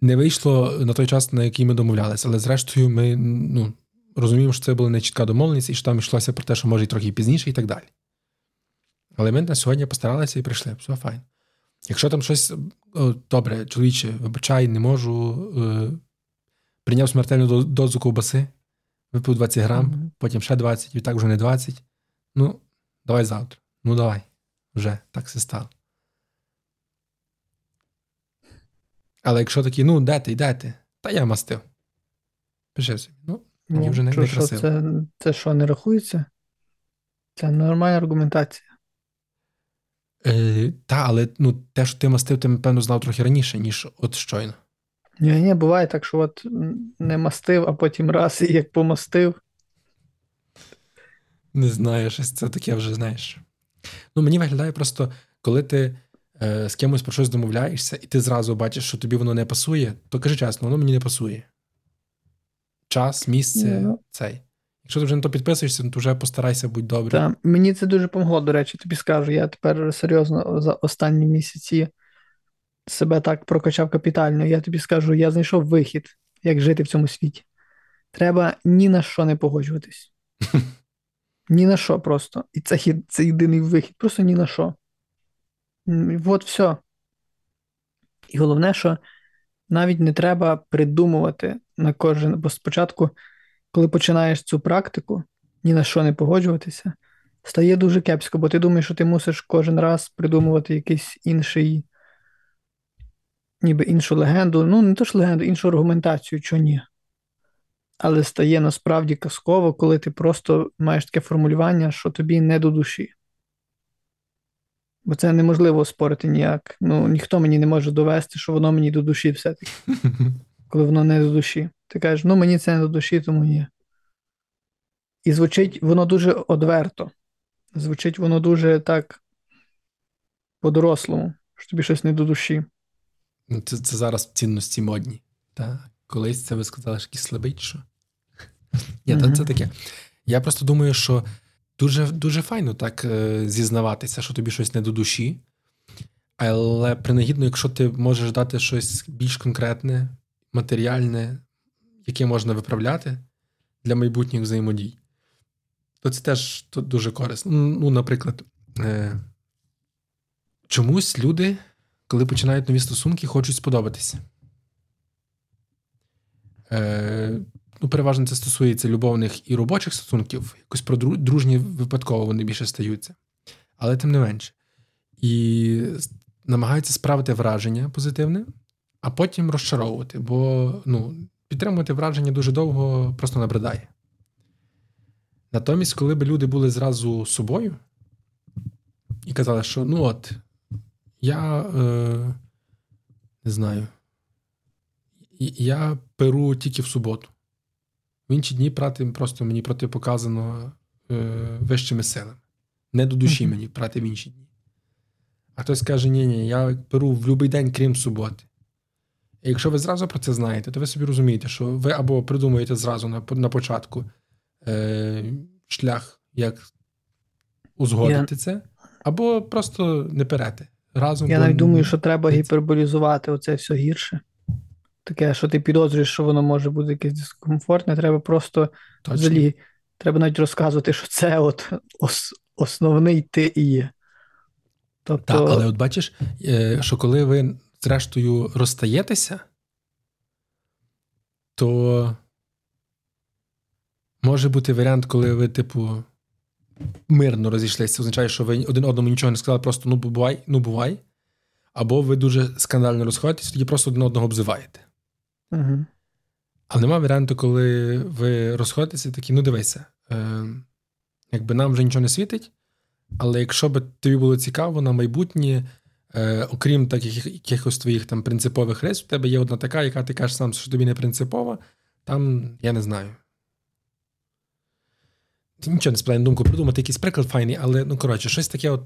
Не вийшло на той час, на який ми домовлялися, але зрештою, ми ну, розуміємо, що це була не чітка домовленість, і що там йшлося про те, що може і трохи пізніше, і так далі. Але ми на сьогодні постаралися і прийшли. Все файн. Якщо там щось о, добре, чоловіче, вибачай, не можу. Е, прийняв смертельну дозу ковбаси, випив 20 грам, mm-hmm. потім ще 20, і так вже не 20. Ну, давай завтра. Ну, давай. Вже так все стало. Але якщо такі, ну, де ти, де ти? Та я мастив. Пиши собі. Ну, мені ну, вже не, що, не красиво. Це, це що, не рахується? Це нормальна аргументація. Е, Та, але ну, те, що ти мастив, ти, напевно, знав трохи раніше, ніж от щойно. Ні, ні, буває так, що от не мастив, а потім раз і як помастив. Не знаю, щось це таке вже знаєш. Ну, мені виглядає просто, коли ти е, з кимось про щось домовляєшся, і ти зразу бачиш, що тобі воно не пасує, то кажи чесно, воно мені не пасує. Час, місце, yeah. Ну. цей. Якщо ти вже на то підписуєшся, то вже постарайся будь добре. Так, мені це дуже помогло, до речі, тобі скажу. Я тепер серйозно за останні місяці себе так прокачав капітально. Я тобі скажу, я знайшов вихід, як жити в цьому світі. Треба ні на що не погоджуватись. Ні на що просто. І це це єдиний вихід, просто ні на що. От все. І головне, що навіть не треба придумувати на кожен, бо спочатку, коли починаєш цю практику, ні на що не погоджуватися, стає дуже кепсько, бо ти думаєш, що ти мусиш кожен раз придумувати якийсь інший, ніби іншу легенду. Ну, не то ж легенду, іншу аргументацію, що ні. Але стає насправді казково, коли ти просто маєш таке формулювання, що тобі не до душі. Бо це неможливо спорити ніяк. Ну, ніхто мені не може довести, що воно мені до душі все-таки. Коли воно не до душі. Ти кажеш, ну мені це не до душі, тому ні. І звучить воно дуже одверто. Звучить воно дуже так по-дорослому, що тобі щось не до душі. Ну, це це зараз цінності модні. Так. Колись це ви сказали, що якийсь слабий, чи що? Ні, це таке. Я просто думаю, що дуже дуже файно так е, зізнаватися, що тобі щось не до душі. Але принагідно, якщо ти можеш дати щось більш конкретне, матеріальне, яке можна виправляти для майбутніх взаємодій, то це теж то дуже корисно. Ну, наприклад, е, чомусь люди, коли починають нові стосунки, хочуть сподобатися. Е, ну, переважно це стосується любовних і робочих стосунків, якось про дружні випадково вони більше стаються. Але тим не менше. І намагаються справити враження позитивне, а потім розчаровувати, бо ну, підтримувати враження дуже довго просто набридає. Натомість, коли б люди були зразу собою і казали, що ну от, я е, не знаю, я перу тільки в суботу. В інші дні прати просто мені протипоказано е, вищими силами. Не до душі мені прати в інші дні. А хтось каже, ні, ні, я перу в будь-який день, крім суботи. І якщо ви зразу про це знаєте, то ви собі розумієте, що ви або придумуєте зразу на на початку е, шлях, як узгодити я... це, або просто не перете. Разом Я навіть думаю, що треба гіперболізувати оце все гірше. Таке, що ти підозрюєш, що воно може бути якесь дискомфортне, треба просто взагалі, треба навіть розказувати, що це от ос, основний ти і є. Тобто... Так, але от бачиш, е, що коли ви, зрештою, розстаєтеся, то може бути варіант, коли ви, типу, мирно розійшлися. Це Означає, що ви один одному нічого не сказали, просто ну бувай, ну бувай. Або ви дуже скандально розходитесь, тоді просто один одного обзиваєте. Угу. Але нема варіанту, коли ви розходитеся, такі, ну дивися, е, якби нам вже нічого не світить, але якщо б тобі було цікаво на майбутнє, е, окрім таких якихось твоїх там принципових рис, у тебе є одна така, яка ти кажеш сам, що тобі не принципова, там я не знаю. Нічого не на думку придумати якийсь приклад файний, але ну коротше, щось таке, от,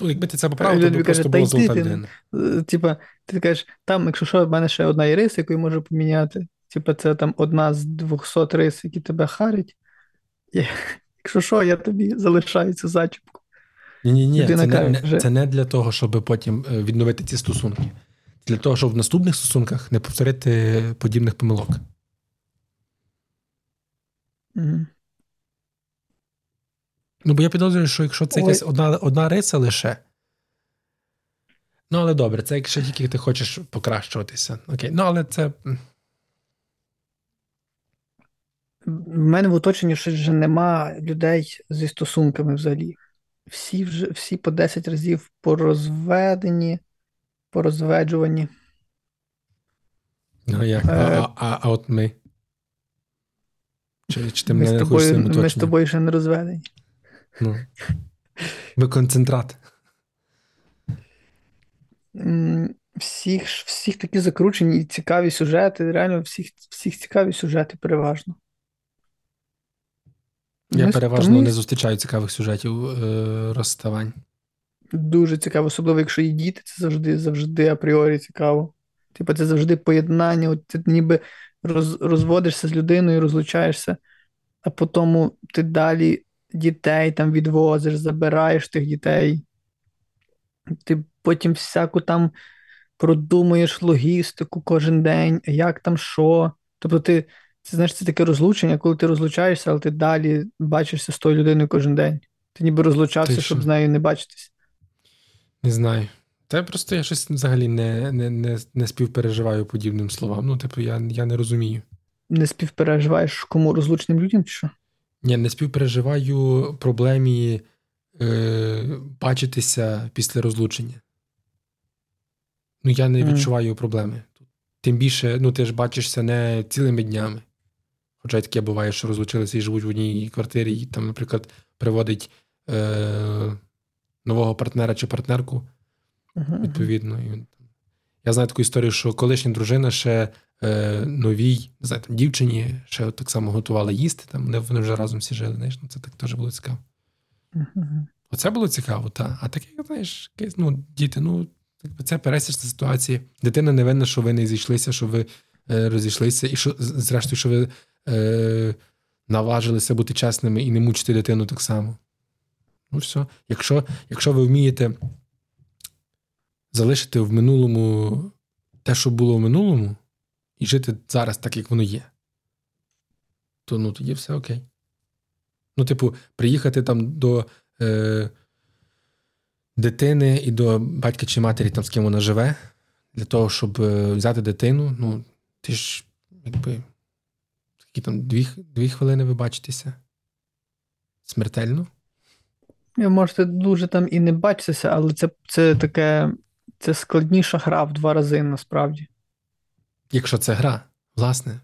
Ну, якби ти це поправив, то б просто було золота людина. Е, типа, ти кажеш, там, якщо що, в мене ще одна є рис, яку я можу поміняти. Типа, це там одна з 200 рис, які тебе харять. І, якщо що, я тобі залишаю цю зачіпку. Ні, ні, ні, це не, це не для того, щоб потім е, відновити ці стосунки. Для того, щоб в наступних стосунках не повторити подібних помилок. Угу. Ну, бо я підозрюю, що якщо це якась одна одна риса лише. Ну, але добре, це якщо тільки ти хочеш покращуватися. Окей. Ну, але це. В мене в оточенні ще вже нема людей зі стосунками взагалі. Всі вже всі по 10 разів порозведені, порозведжувані. Ну, як? Е... А, а, а от ми. Чи, чи ти ми, з тобою, ми з тобою ще не розведені. Ну. Ви концентрат. всіх всіх такі закручені і цікаві сюжети, реально всіх всіх цікаві сюжети переважно. Я Ми, переважно тому... не зустрічаю цікавих сюжетів е, розставань. Дуже цікаво, особливо, якщо є діти, це завжди завжди апріорі цікаво. Типу, це завжди поєднання, от ти ніби роз, розводишся з людиною, розлучаєшся, а потім ти далі дітей там відвозиш, забираєш тих дітей. Ти потім всяку там продумуєш логістику кожен день, як там що. Тобто, ти, це знаєш, це таке розлучення, коли ти розлучаєшся, але ти далі бачишся з тою людиною кожен день. Ти ніби розлучався, ти щоб з нею не бачитись. Не знаю. Та просто я щось взагалі не не, не, не співпереживаю подібним словам. Ну, типу, я я не розумію. Не співпереживаєш кому розлученим людям, чи що? Ні, не співпереживаю проблемі е, бачитися після розлучення. Ну, я не відчуваю mm. проблеми. Тим більше, ну, ти ж бачишся не цілими днями. Хоча таке буває, що розлучилися і живуть в одній квартирі, і там, наприклад, приводить е, нового партнера чи партнерку. Uh-huh. Відповідно. І, я знаю таку історію, що колишня дружина ще е, новій не знаю, там, дівчині ще так само готувала їсти, там вони, вони вже разом всі жили. Знаєш, ну, Це так теж було цікаво. Uh-huh. Оце було цікаво, так. А таке, знаєш, ну, діти, ну, це пересічна ситуація. Дитина не винна, що ви не зійшлися, що ви е, розійшлися, і що, зрештою, що ви е, наважилися бути чесними і не мучити дитину так само. Ну, все. Якщо, Якщо ви вмієте залишити в минулому те, що було в минулому, і жити зараз так, як воно є, то ну, тоді все окей. Ну, типу, приїхати там до е, дитини і до батька чи матері, там, з ким вона живе, для того, щоб е, взяти дитину, ну, ти ж, якби, які там дві дві хвилини ви бачитеся смертельно. Ви можете дуже там і не бачитися, але це це таке це складніша гра в два рази насправді. Якщо це гра, власне.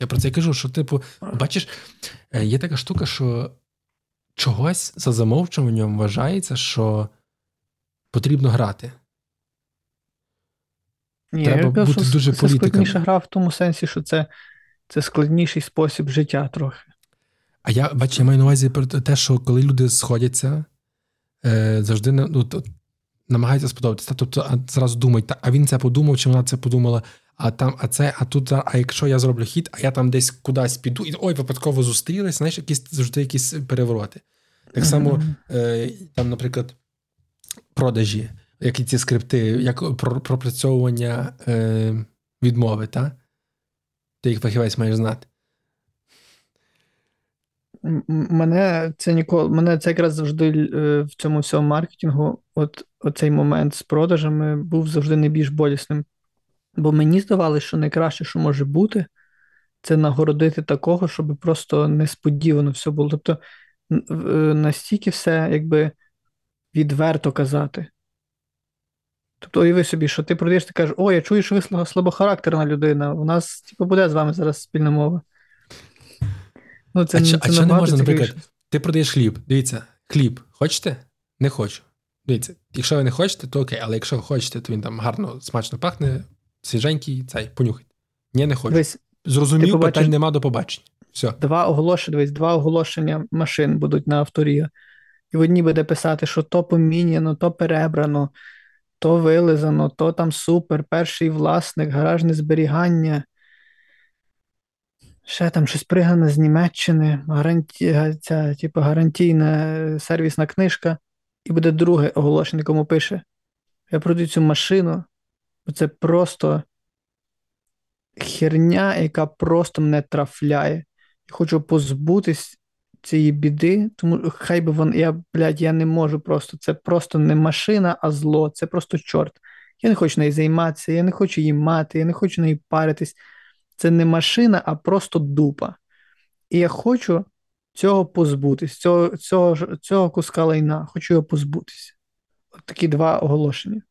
Я про це кажу, що, типу, бачиш, е, є така штука, що чогось за замовчуванням вважається, що потрібно грати. Ні, Треба я бути що дуже Це складніша гра в тому сенсі, що це це складніший спосіб життя трохи. А я бачу, я маю на увазі про те, що коли люди сходяться, е, завжди ну, намагаються сподобатися. Тобто, зразу думають, а він це подумав, чи вона це подумала, а там, а це, а тут, а якщо я зроблю хід, а я там десь кудись піду, і ой, випадково зустрілись, знаєш, якісь завжди якісь перевороти. Так само, е, там, наприклад, продажі, які ці скрипти, як пропрацьовування е, відмови, так? Ти їх фахівець маєш знати. Мене це ніколи, мене це якраз завжди е, в цьому всьому маркетингу, от оцей момент з продажами був завжди найбільш болісним. Бо мені здавалося, що найкраще, що може бути, це нагородити такого, щоб просто несподівано все було. Тобто е, настільки все якби відверто казати. Тобто, уяви собі, що ти продаєш, ти кажеш, о, я чую, що ви слабохарактерна людина. У нас типу, буде з вами зараз спільна мова. Ну, це, А, це, а що не можна, наприклад, ти продаєш хліб. Дивіться, хліб, хочете? Не хочу. Дивіться, якщо ви не хочете, то окей, але якщо хочете, то він там гарно, смачно пахне, свіженький, цей, понюхайте. Ні, не хочу. Дивись, Зрозумів, побачиш... питань нема до побачення. Все. Два оголошення, дивись, два оголошення машин будуть на авторі. І в одній буде писати, що то поміняно, то перебрано, то вилизано, то там супер, перший власник, гаражне зберігання. Ще там щось пригане з Німеччини, гаранті... ця, типу, гарантійна сервісна книжка, і буде друге оголошення, кому пише: Я продаю цю машину, це просто херня, яка просто мене трафляє. Хочу позбутись цієї біди, тому хай би вон, я, блядь, я не можу просто. Це просто не машина, а зло, це просто чорт. Я не хочу нею займатися, я не хочу її мати, я не хочу нею паритись. Це не машина, а просто дупа. І я хочу цього позбутись, цього цього, цього куска лайна, хочу його позбутися. От такі два оголошення.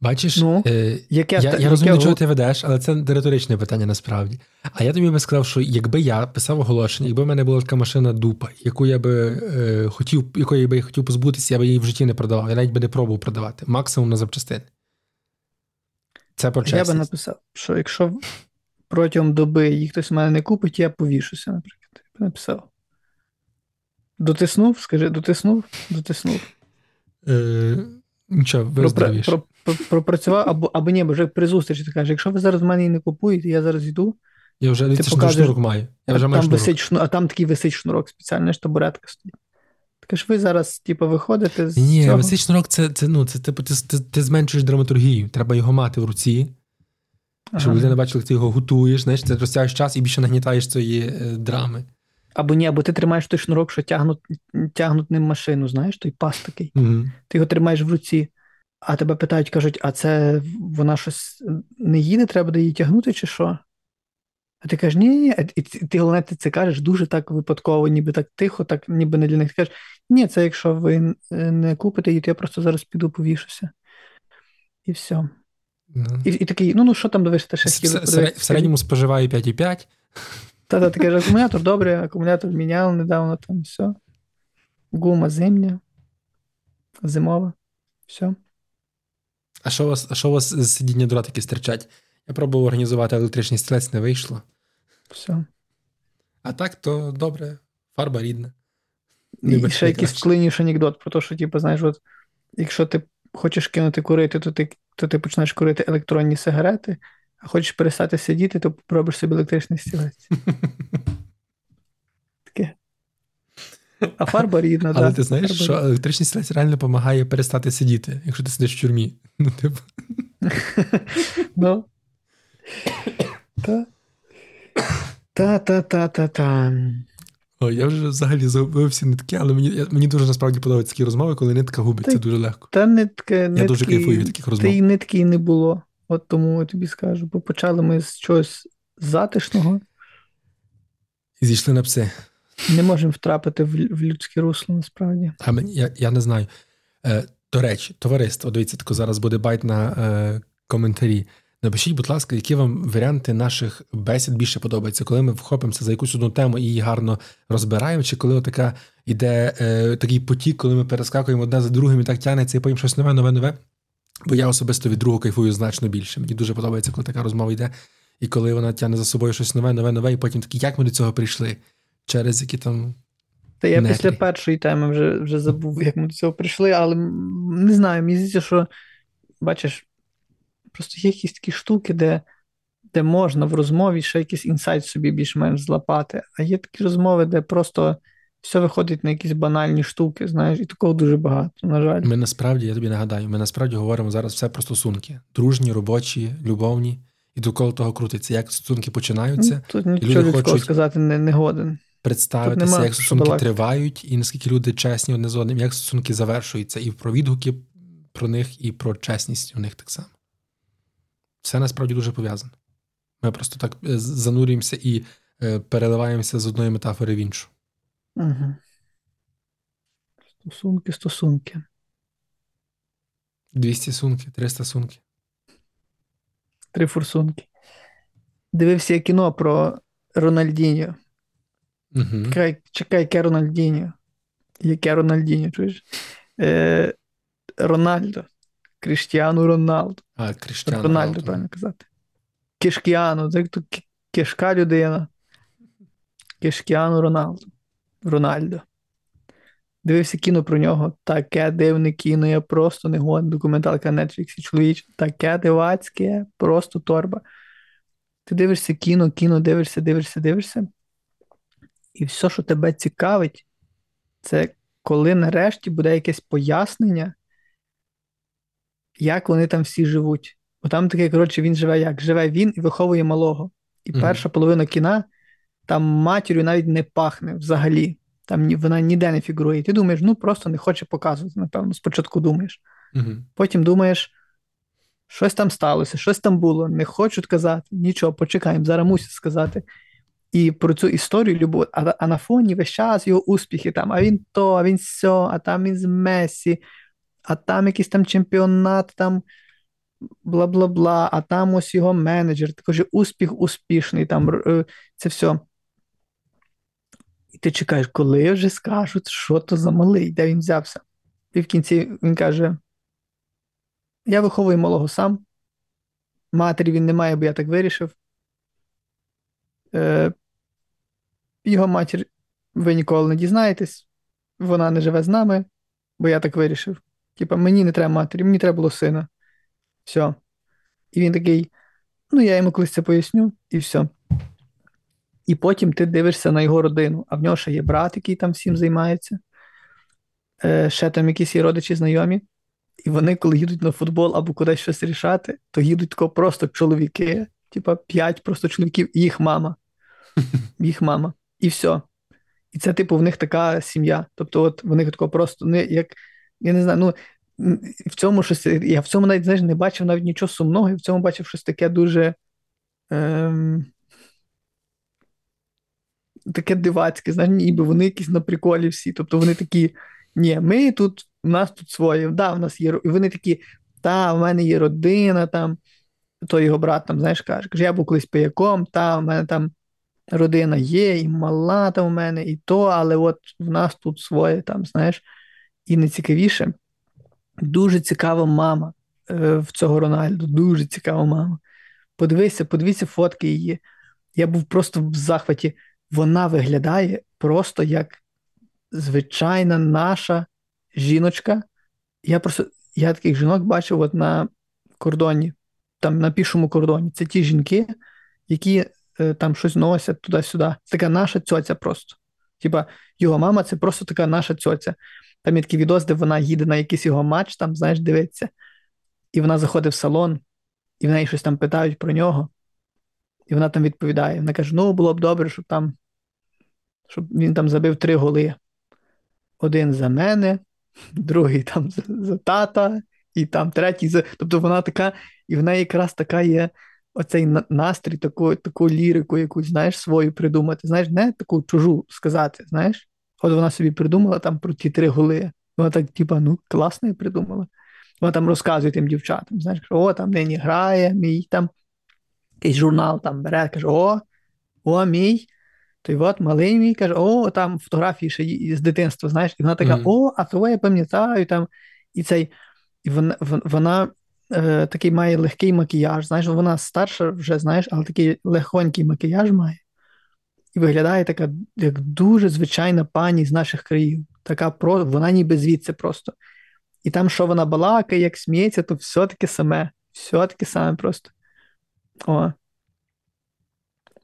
Бачиш, ну, е, яке, я я розумію, чого ти ведеш, але це риторичне питання насправді. А я тобі би сказав, що якби я писав оголошення, якби в мене була така машина дупа, яку я би е, хотів, якої би я хотів позбутися, я би її в житті не продавав. Я навіть би не пробував продавати, максимум на запчастини. Це про чесність. Я би написав, що якщо протягом доби їх хтось у мене не купить, я повішуся, наприклад. Я б написав. Дотиснув, скажи, дотиснув, дотиснув. Е, Нічого, виздоровіш. Про, про, про, пропрацював, або або ні, бо вже при зустрічі ти кажеш, якщо ви зараз в мене і не купуєте, я зараз йду. Я вже ти покажеш, шнурок маю. Я вже там маю шнурок. висить а там такий висить шнурок, спеціальна ж табуретка стоїть. Так ви зараз, типу, виходите з. Ні, цього? висить шнурок це, це, ну, це типу, ти, ти, ти зменшуєш драматургію. Треба його мати в руці. Щоб ага. людина бачила, як ти його готуєш, знаєш, ти розтягуєш час і більше нагнітаєш цієї е, драми. Або ні, або ти тримаєш той шнурок, що тягнуть тягнуть ним машину, знаєш, той пас такий. Угу. Ти його тримаєш в руці, а тебе питають, кажуть, а це вона щось не їде, треба буде її тягнути, чи що? А ти кажеш, ні, ні, і ти головне, ти це кажеш дуже так випадково, ніби так тихо, так ніби не для них. Ти кажеш, ні, це якщо ви не купите її, то я просто зараз піду повішуся. І все. Ну. І і такий, ну ну що там довести ще в середньому споживаю 5,5. Та-та, ти кажеш, акумулятор добре, акумулятор міняли недавно, там все. Гума зимня, зимова, все. А що у вас, а що у вас з сидіння дротики стирчать? Я пробував організувати електричний стрілець, не вийшло. Все. А так, то добре, фарба рідна. І ще якийсь вклинніш анекдот про те, що, типу, знаєш, от, якщо ти хочеш кинути курити, то ти то ти почнеш курити електронні сигарети, а хочеш перестати сидіти, то робиш собі електричний стілець. Таке. А фарба рідна, Але да. ти знаєш, фарба що електричний стілець реально допомагає перестати сидіти, якщо ти сидиш в тюрмі. Ну, типу. Ну. Та. Та-та-та-та-та. О, я вже взагалі загубив всі нитки, але мені я, мені дуже насправді подобаються такі розмови, коли нитка губиться та, дуже легко. Та нитка, я нитки, дуже кайфую від таких розмов. Та й нитки не було. От тому я тобі скажу, бо почали ми з чогось затишного. І зійшли на пси. Не можемо втрапити в, в людське русло, насправді. А мені, я я не знаю. Е, До речі, товариство, дивіться, тако зараз буде bait на е, коментарі. Напишіть, будь ласка, які вам варіанти наших бесід більше подобаються, коли ми вхопимося за якусь одну тему і її гарно розбираємо, чи коли така іде е, такий потік, коли ми перескакуємо одне за другим і так тянеться, і потім щось нове, нове, нове. Бо я особисто від другого кайфую значно більше. Мені дуже подобається, коли така розмова йде, і коли вона тягне за собою щось нове, нове, нове, і потім такі, як ми до цього прийшли? Через які там. Та я нетрі. після першої теми вже вже забув, як ми до цього прийшли, але не знаю, мені здається, що бачиш, просто є якісь такі штуки, де де можна в розмові ще якийсь інсайт собі більш-менш злапати. А є такі розмови, де просто все виходить на якісь банальні штуки, знаєш, і такого дуже багато, на жаль. Ми насправді, я тобі нагадаю, ми насправді говоримо зараз все про стосунки: дружні, робочі, любовні, і довкола того крутиться. Як стосунки починаються, ну, Тут нічого людського хочуть сказати не, не годен. Представитися, як стосунки тривають, і наскільки люди чесні одне з одним, як стосунки завершуються, і про відгуки про них, і про чесність у них так само. Все насправді дуже пов'язано. Ми просто так е, занурюємося і е, переливаємося з одної метафори в іншу. Угу. Стосунки, стосунки. 200 сунки, 300 сунки. Три форсунки. Дивився кіно про Рональдіньо. Угу. Чекай, чекай, яке Рональдіньо. Яке Рональдіньо, чуєш? Е, Рональдо. Кріштіану Роналду. А, Кріштіану Рональдо, правильно казати. Кишкіану, це тут кишка людина. Кишкіану Роналду. Рональдо. Дивився кіно про нього. Таке дивне кіно, я просто не годен. Документалка на Netflix, чоловіч. Таке дивацьке, просто торба. Ти дивишся кіно, кіно, дивишся, дивишся, дивишся. І все, що тебе цікавить, це коли нарешті буде якесь пояснення, як вони там всі живуть. Бо там таке, коротше, він живе як? Живе він і виховує малого. І mm-hmm. перша половина кіна там матір'ю навіть не пахне взагалі. Там вона ніде не фігурує. Ти думаєш, ну просто не хоче показувати, напевно, спочатку думаєш. Mm-hmm. Потім думаєш, щось там сталося, щось там було, не хочуть казати, нічого, почекаємо, зараз мусять сказати. І про цю історію любов, а, а на фоні весь час його успіхи там, а він то, а він сьо, а там він з Месі, а там якийсь там чемпіонат, там бла бла бла, а там ось його менеджер, також успіх успішний, там е, це все. І ти чекаєш, коли вже скажуть, що то за малий, де він взявся. І в кінці він каже: Я виховую малого сам, матері він не має, бо я так вирішив. Е, Його матір ви ніколи не дізнаєтесь, вона не живе з нами, бо я так вирішив. Типа, мені не треба матері, мені треба було сина. Все. І він такий: ну, я йому колись це поясню, і все. І потім ти дивишся на його родину, а в нього ще є брат, який там всім займається, е, ще там якісь є родичі знайомі. І вони, коли їдуть на футбол або кудись щось рішати, то їдуть тако просто чоловіки, типа п'ять просто чоловіків, і їх мама. Їх мама. І все. І це, типу, в них така сім'я. Тобто, от в них тако просто не як. Я не знаю, ну в цьому щось. Я в цьому навіть знаєш, не бачив навіть нічого сумного, і в цьому бачив щось таке дуже. Ем, Таке дивацьке, знаєш, ніби вони якісь на приколі всі. Тобто вони такі, ні, ми тут, у нас тут своє, да, в нас є. І вони такі, та, в мене є родина там, то його брат там, знаєш, каже, каже, я був колись пияком, та, в мене там родина є, і мала там у мене, і то, але от в нас тут своє там, знаєш. І найцікавіше, дуже цікава мама е, в цього Рональду, дуже цікава мама. Подивися, подивіться фотки її. Я був просто в захваті. Вона виглядає просто як звичайна наша жіночка. Я просто я таких жінок бачив от на кордоні, там на пішому кордоні. Це ті жінки, які е, там щось носять туди-сюди. Така наша цьоця просто. Типа, його мама це просто така наша цьоця. Там є такий відос, де вона їде на якийсь його матч, там, знаєш, дивиться, і вона заходить в салон, і в неї щось там питають про нього. І вона там відповідає. Вона каже: ну, було б добре, щоб там, щоб він там забив три голи. Один за мене, другий там за, за тата, і там третій за. Тобто вона така, і в неї якраз така є оцей настрій, таку таку лірику, якусь, знаєш, свою придумати. Знаєш, не таку чужу сказати, знаєш. От вона собі придумала там про ті три голи. Вона так, типа, ну, класно придумала. Вона там розказує тим дівчатам, знаєш, о, там нині грає, мій там якийсь журнал там бере, каже, о, о, мій. Той от малий мій каже, о, там фотографії ще з дитинства, знаєш, і вона така, о, а того я пам'ятаю там. І цей, і вона вона е, такий має легкий макіяж. Знаєш, вона старша вже, знаєш, але такий легонький макіяж має. І виглядає така, як дуже звичайна пані з наших країв. Така про, Вона ніби звідси просто. І там, що вона балакає, як сміється, то все таке саме. Все таке саме просто. О.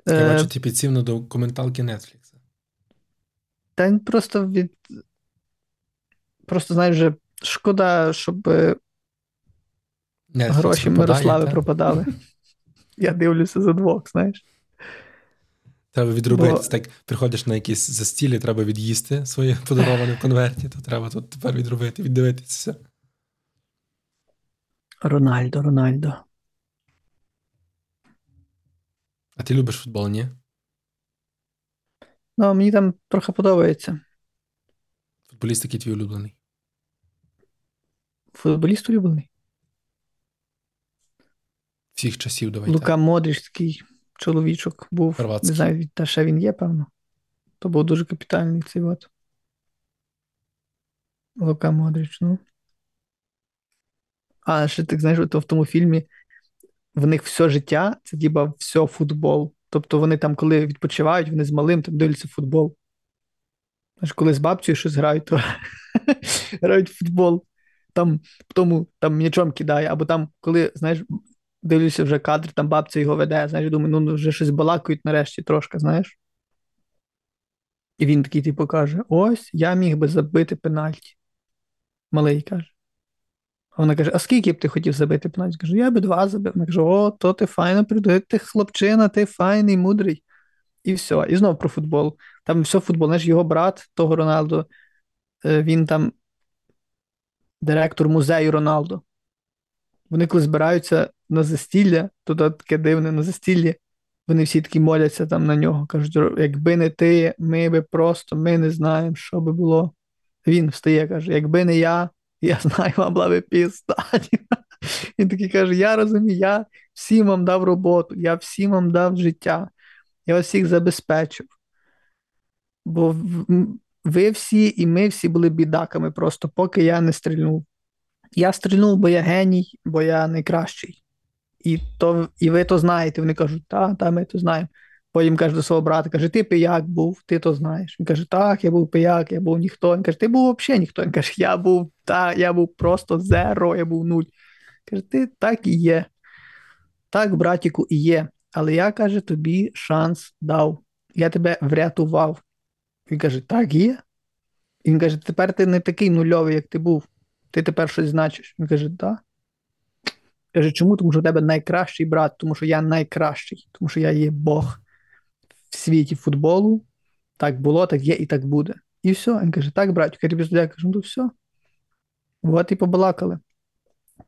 Я е, бачу, ти підсів на документалки Netflix. Та просто від. Просто, знаєш, вже шкода, щоб е, Netflix гроші пропадає, Мирослави так? пропадали. Я дивлюся за двох, знаєш. Треба відробити. Бо... Так, приходиш на якісь застілі, треба від'їсти своє подароване в конверті, то треба тут тепер відробити, віддивитися. Рональдо, Рональдо. А ти любиш футбол, ні? Ну, мені там трохи подобається. Футболіст який твій улюблений? Футболіст улюблений? Всіх часів давай. Лука так. Модріч такий чоловічок був. Хорватський. Не знаю, та ще він є, певно. То був дуже капітальний цей от. Лука Модріч, ну. А ще так знаєш, то в тому фільмі в них все життя це діба все футбол. Тобто вони там, коли відпочивають, вони з малим там дивляться футбол. Знаєш, коли з бабцею щось грають, то грають футбол. Там тому там м'ячом кидає, або там, коли, знаєш, дивлюся вже кадр, там бабця його веде, знаєш, думаю, ну вже щось балакають нарешті трошки, знаєш. І він такий типу каже: Ось я міг би забити пенальті. Малий каже. Вона каже: А скільки б ти хотів забити пенальті? Кажу, я би два забив. Вона каже, о, то ти файно придує, ти хлопчина, ти файний, мудрий. І все. І знову про футбол. Там все футбол. Знаєш, його брат, того Роналду, е, він там директор музею Роналду. Вони коли збираються на застілля, то таке дивне на застіллі, вони всі такі моляться там на нього. Кажуть, якби не ти, ми би просто ми не знаємо, що би було. Він встає, каже: якби не я, я знаю, вам би пізда. Він такий каже: Я розумію, я всім вам дав роботу, я всім вам дав життя, я вас всіх забезпечив. Бо ви всі і ми всі були бідаками, просто поки я не стрільнув. Я стрільнув, бо я геній, бо я найкращий. І то, і ви то знаєте. Вони кажуть, та, та, ми то знаємо. Потім каже до свого брата, каже, ти пияк був, ти то знаєш. Він каже, так, я був пияк, я був ніхто. Він каже, ти був взагалі ніхто. Він каже, я був та, я був просто зеро, я був нуль. Каже, ти так і є. Так, братіку, і є. Але я каже, тобі шанс дав. Я тебе врятував. Він каже, так є. Він каже, тепер ти не такий нульовий, як ти був. Ти тепер щось значиш. Він каже, так. Каже, чому? Тому що в тебе найкращий брат, тому що я найкращий, тому що я є Бог в світі футболу. Так було, так є і так буде. І все. Він каже, так, братю, я тобі я кажу, ну все. От і побалакали.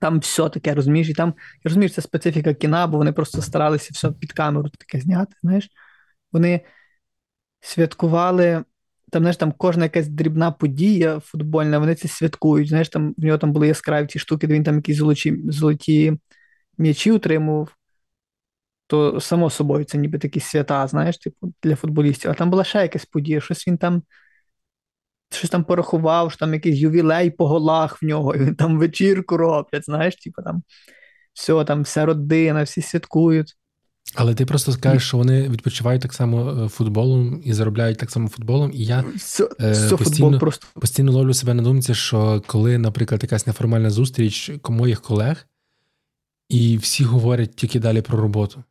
Там все таке, розумієш, і там, я розумію, це специфіка кіна, бо вони просто старалися все під камеру таке зняти. знаєш. Вони святкували, там, знаєш, там кожна якась дрібна подія футбольна, вони це святкують. Знаєш, там в нього там були яскраві ті штуки, де він там якісь золоті золоті м'ячі утримував. То, само собою, це ніби такі свята, знаєш, типу, для футболістів. А там була ще якась подія, щось він там щось там порахував, що там якийсь ювілей по голах в нього, і він там вечірку роблять, знаєш, типу там все, там вся родина, всі святкують. Але ти просто скажеш, що вони відпочивають так само е, футболом і заробляють так само футболом. І я все, е, все постійно просто. постійно ловлю себе на думці, що коли, наприклад, якась неформальна зустріч моїх колег, і всі говорять тільки далі про роботу.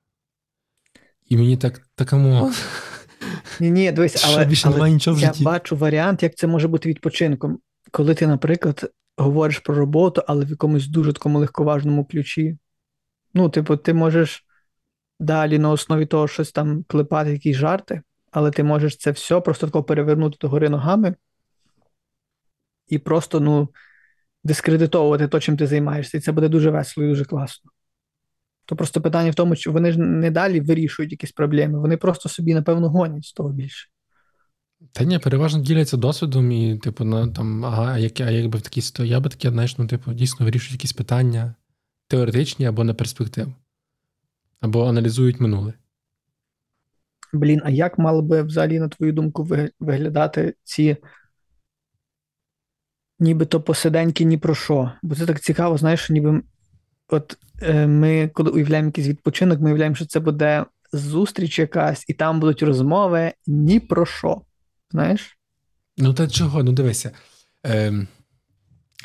І мені так такому. Ні, ні, дивись, але, більше але нічого в я бачу варіант, як це може бути відпочинком. Коли ти, наприклад, говориш про роботу, але в якомусь дуже такому легковажному ключі. Ну, типу, ти можеш далі на основі того щось там клепати, якісь жарти, але ти можеш це все просто тако перевернути до гори ногами і просто, ну, дискредитовувати то, чим ти займаєшся. І це буде дуже весело і дуже класно. То просто питання в тому, що вони ж не далі вирішують якісь проблеми, вони просто собі, напевно, гонять з того більше. Та ні, переважно діляться досвідом, і, типу, на там, ага, а як, а якби в такій ситуації, я би таке, знаєш, ну, типу, дійсно вирішують якісь питання теоретичні або на перспективу, або аналізують минуле. Блін, а як мали би взагалі, на твою думку, виглядати ці нібито посиденьки ні про що? Бо це так цікаво, знаєш, ніби от е, ми, коли уявляємо якийсь відпочинок, ми уявляємо, що це буде зустріч якась, і там будуть розмови ні про що. Знаєш? Ну, та чого? Ну, дивися. Е,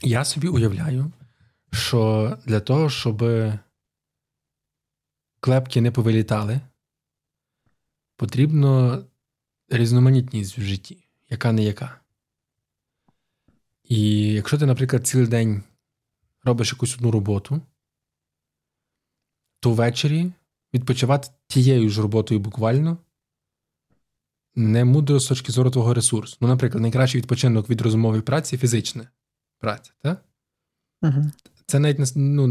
Я собі уявляю, що для того, щоб клепки не повилітали, потрібно різноманітність в житті, яка не яка. І якщо ти, наприклад, цілий день робиш якусь одну роботу, то ввечері відпочивати тією ж роботою буквально не мудро з точки зору твого ресурсу. Ну, наприклад, найкращий відпочинок від розмови праці фізична праця, так? Угу. Це навіть ну,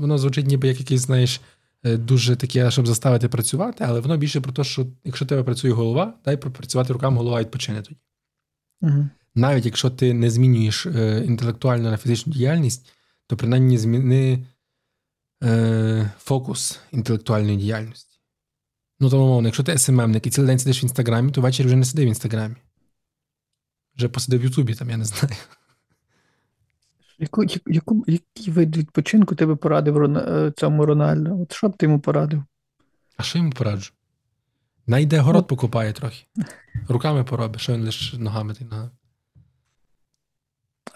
воно звучить ніби як якийсь, знаєш, е, дуже таке, щоб заставити працювати, але воно більше про те, що якщо тебе працює голова, дай пропрацювати руками, голова відпочине тоді. Угу. Навіть якщо ти не змінюєш е, інтелектуальну на фізичну діяльність, то принаймні зміни е, фокус інтелектуальної діяльності. Ну, тому, мовно, якщо ти СММник і цілий день сидиш в інстаграмі, то ввечері вже не сиди в інстаграмі. Вже посидив в Ютубі, там я не знаю. Яку, яку, Який вид відпочинку ти би порадив е, цьому Рональду? От що б ти йому порадив? А що йому пораджу? Най йде город ну, покопає трохи. Руками поробить, що він лише ногами ти ногами.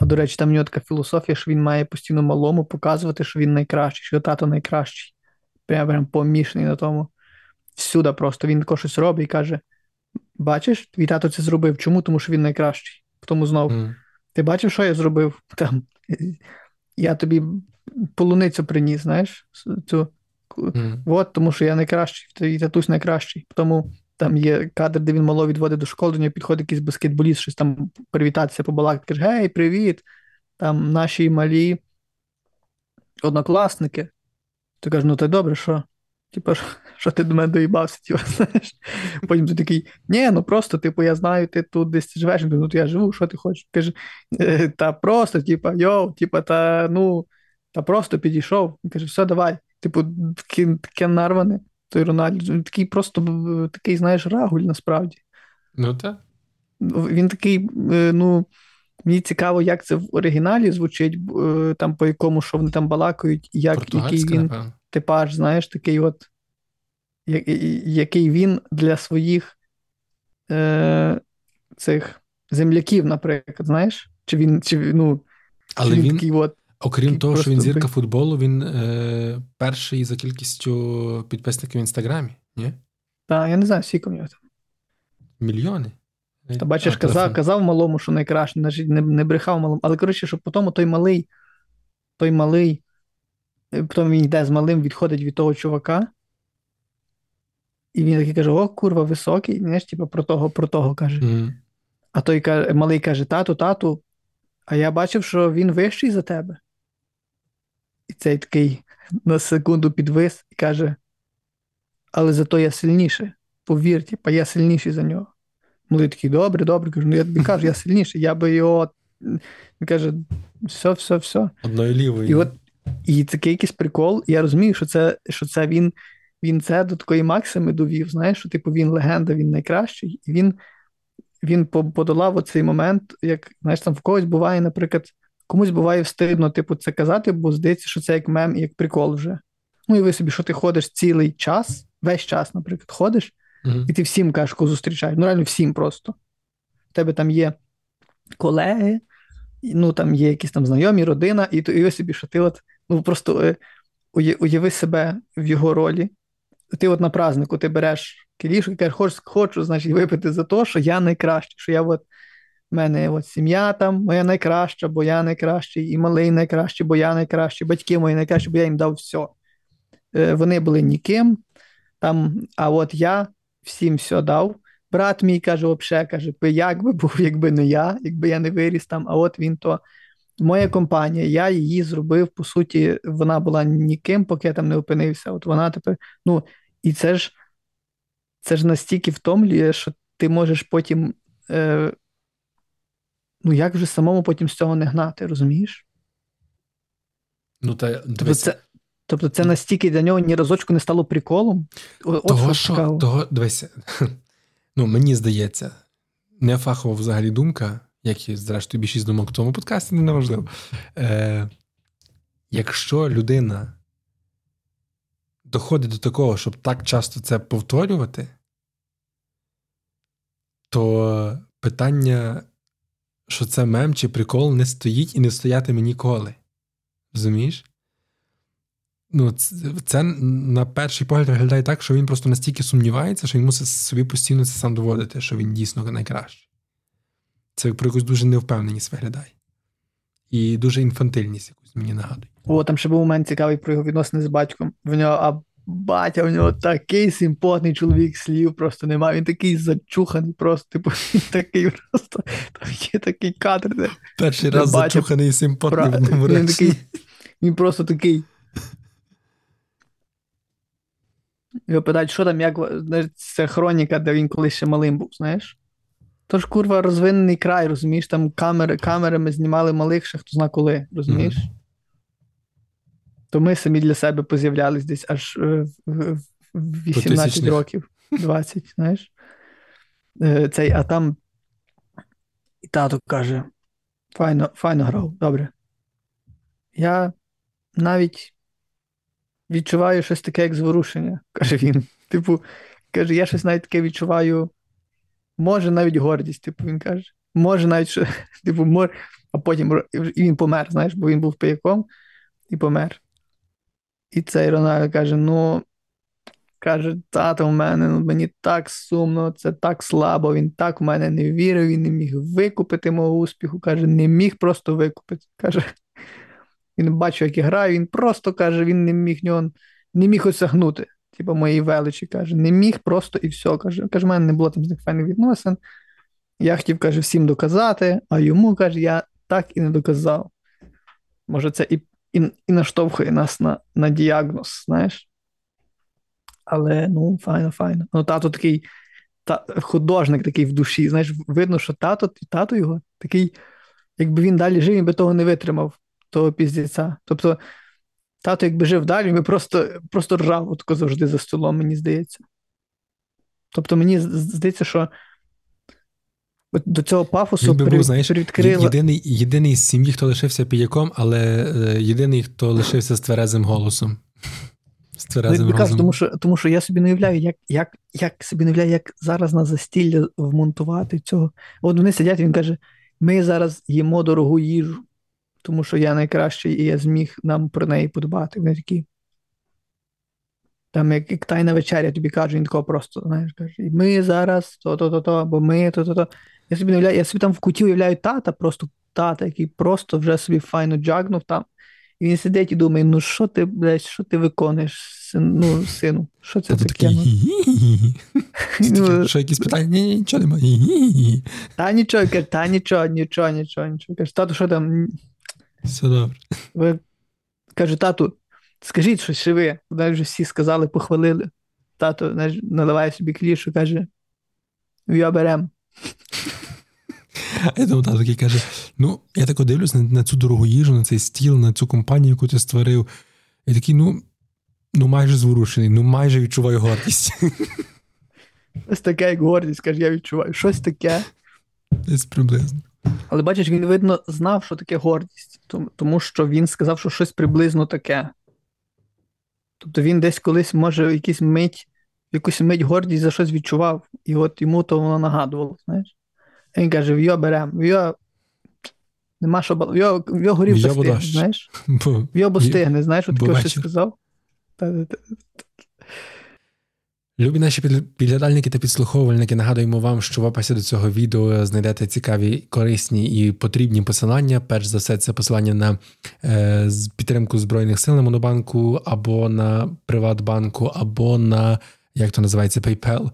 А до речі, там в нього така філософія, що він має постійно малому показувати, що він найкращий, що тато найкращий. Прям прям помішаний на тому. Всюди просто він тако щось робить і каже: Бачиш, твій тато це зробив. Чому? Тому що він найкращий. Тому знову, mm. ти бачив, що я зробив? Там, Я тобі полуницю приніс, знаєш? цю. Mm. От, тому що я найкращий, твій татусь найкращий. Тому там є кадр, де він мало відводить до школи, до нього підходить якийсь баскетболіст, щось там привітатися, побалакати, каже: Гей, привіт! Там наші малі однокласники. Ти кажеш, ну то добре, що? Типа, що ти до мене доїбався, типу, знаєш. Потім ти такий, ні, ну просто, типу, я знаю, ти тут десь живеш, ну то я живу, що ти хочеш? Каже, «Е, та просто, типа, йоу, типа, та ну, та просто підійшов. Каже, все, давай. Типу, таке нарване той Рональд, він такий просто такий, знаєш, рагуль насправді. Ну так. Він такий, е, ну, мені цікаво, як це в оригіналі звучить, е, там по якому що вони там балакають, як який він. типаж, знаєш, такий от, який він для своїх е, цих земляків, наприклад, знаєш? Чи він, чи, ну, Але чи він, він такий от. Окрім того, що він зірка футболу, він е, перший за кількістю підписників в інстаграмі, ні? Так, я не знаю, скільки в нього там. Мільйони. Та бачиш, а, казав казав малому, що найкраще, не не брехав малому. Але коротше, що потім той малий, той малий, е, потім він йде з малим, відходить від того чувака. І він такий каже: О, курва, високий, знаєш, типу, про того, про того каже. Mm. А той каже, малий каже: тату, тату, а я бачив, що він вищий за тебе. І цей такий на секунду підвис і каже: Але зато я сильніший. Повір, типа, я сильніший за нього. Малий такий, добре, добре, кажу, ну я тобі кажу, я сильніший, я би його. Він каже, все, все, все. Одною лівою. І от, і такий якийсь прикол. Я розумію, що це що це він він це до такої максими довів. Знаєш, що типу він легенда, він найкращий, і він він подолав оцей момент, як знаєш, там в когось буває, наприклад, комусь буває встидно, типу, це казати, бо здається, що це як мем і як прикол вже. Ну, і ви собі, що ти ходиш цілий час, весь час, наприклад, ходиш, uh-huh. і ти всім кажеш, кого зустрічаєш. Ну, реально всім просто. У тебе там є колеги, ну там є якісь там знайомі, родина, і і ви собі, що ти от ну просто е, уяви себе в його ролі. Ти от на празднику ти береш кілішку і кажеш, хочу, хочу, значить, випити за те, що я найкращий, що я от в мене от сім'я там моя найкраща, бо я найкращий, і малий найкращий, бо я найкращий, батьки мої найкращі, бо я їм дав все. Вони були ніким, там, а от я всім все дав. Брат мій каже, взагалі, каже, як би був, якби не я, якби я не виріс там, а от він то. Моя компанія, я її зробив, по суті, вона була ніким, поки я там не опинився. От вона тепер. Ну, і це ж це ж настільки втомлює, що ти можеш потім. Е, Ну, як вже самому потім з цього не гнати, розумієш? Ну, та, тобто, це тобто це настільки для нього ні разочку не стало приколом. От того, що, того, дивися, ну, мені здається, не фахова взагалі думка, як і, зрештою, більшість думок в тому подкасті, не важливо. Е, Якщо людина доходить до такого, щоб так часто це повторювати, то питання що це мем чи прикол не стоїть і не стоятиме ніколи. Розумієш? Ну, Це на перший погляд виглядає так, що він просто настільки сумнівається, що він мусить собі постійно це сам доводити, що він дійсно найкращий. Це про якусь дуже невпевненість виглядає. І дуже інфантильність якусь мені нагадує. О, там ще був момент цікавий про його відносини з батьком. В нього Батя в нього такий симпотний чоловік слів просто немає. Він такий зачуханий, просто типу, він такий просто там є такий кадр. де Перший де раз батя, зачуханий і симпотний в він, такий, він просто такий. Його питають, що там, як це хроніка, де він колись ще малим був, знаєш? Тож, курва, розвинений край, розумієш, там камери, камерами знімали малих ще хто зна коли, розумієш? Mm-hmm то ми самі для себе поз'являлись десь аж е, в 18 років, 20, знаєш. Е, цей, А там і тато каже: файно, файно грав, добре. Я навіть відчуваю щось таке, як зворушення, каже він. Типу, каже, я щось навіть таке відчуваю. Може, навіть гордість, типу, він каже. Може, навіть що, типу, може, а потім і він помер, знаєш, бо він був пияком і помер. І цей Рональдо каже: ну, каже, тато в мене ну, мені так сумно, це так слабо, він так в мене не вірив, він не міг викупити мого успіху. Каже, не міг просто викупити. Каже, він бачив, як я граю, він просто каже, він не міг нього, не міг осягнути. Типу моєї величі, каже, не міг просто і все. Каже, каже, в мене не було там з них файних відносин. Я хотів, каже, всім доказати, а йому каже, я так і не доказав. Може, це і і і наштовхує нас на на діагноз, знаєш. Але ну, файно, файно. Ну, тато такий та, художник такий в душі. Знаєш, видно, що тато тато його такий, якби він далі жив, він би того не витримав, того піздеця. Тобто, тато, якби жив далі, він би просто просто ржав отко завжди за столом, мені здається. Тобто, мені здається, що до цього пафосу би був, знаєш, відкрила... єдиний єдиний з сім'ї, хто лишився піяком, але е, єдиний, хто лишився з тверезим голосом. Ну, кажу, тому що тому що я собі не уявляю, як як, як собі не уявляю, як зараз на застілля вмонтувати цього. От вони сидять, і він каже: ми зараз їмо дорогу їжу, тому що я найкращий, і я зміг нам про неї подбати. Вони такі. Там, як, як тайна вечеря, тобі каже, він такого просто, знаєш, каже, ми зараз то-то-то, або ми то-то-то. Я собі уявляю, я собі там в куті уявляю тата, просто тата, який просто вже собі файно джагнув там. І він сидить і думає: ну що ти, блядь, що ти виконуєш, син, ну, сину? Що це таке? Ну, що якісь питання? Ні, нічого немає. Та нічого, каже, та нічого, нічого, нічого, нічого. Каже, тату, що там? Все добре. Ви, Каже, тату, скажіть щось ще ви. Вони вже всі сказали, похвалили. Тато наливає собі клішу, каже: я берем. Я думаю, такий каже: ну, я так дивлюсь на, на цю дорогу їжу, на цей стіл, на цю компанію, яку ти створив. І такий, ну, ну майже зворушений, ну майже відчуваю гордість. Ось таке, як гордість, каже, я відчуваю. Щось таке. Десь приблизно. Але бачиш, він, видно, знав, що таке гордість, тому що він сказав, що щось приблизно таке. Тобто він десь колись, може, якийсь мить, якусь мить гордість за щось відчував, і от йому то воно нагадувало, знаєш. Він каже: Вйо берем, вйо. Нема що Вйо, вйо горівка стигне, знаєш? Бо, вйо бо стигне, знаєш, от таке щось сказав. Любі наші підглядальники та підслуховувальники, нагадуємо вам, що в описі до цього відео знайдете цікаві, корисні і потрібні посилання. Перш за все, це посилання на е, підтримку Збройних сил на Монобанку, або на Приватбанку, або на як то називається PayPal.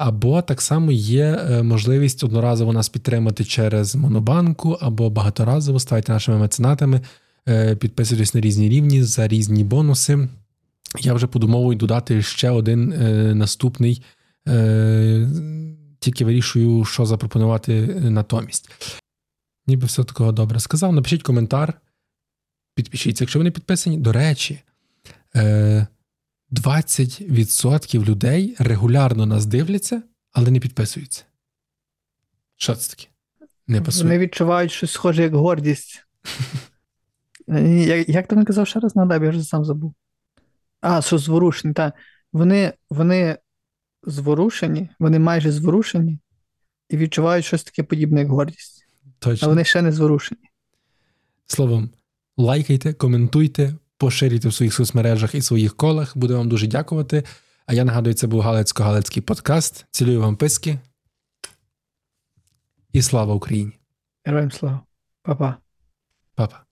Або так само є е, можливість одноразово нас підтримати через Монобанку, або багаторазово ставайте нашими меценатами, е, підписуйтесь на різні рівні за різні бонуси. Я вже подумовую додати ще один е, наступний, тільки вирішую, що запропонувати натомість. Ніби все такого добре сказав. Напишіть коментар, підпишіться, якщо ви не підписані. До речі, 20% людей регулярно нас дивляться, але не підписуються. Що це таке? Не пасує. Вони відчувають щось схоже, як гордість. Як, як ти мені казав ще раз надай, я вже сам забув. А, що зворушені, так. Вони вони зворушені, вони майже зворушені і відчувають щось таке подібне, як гордість. Точно. А вони ще не зворушені. Словом, лайкайте, коментуйте, поширюйте в своїх соцмережах і своїх колах. Буду вам дуже дякувати. А я нагадую, це був Галецько-Галецький подкаст. Цілюю вам писки. І слава Україні! Героям слава. Па-па. Па-па.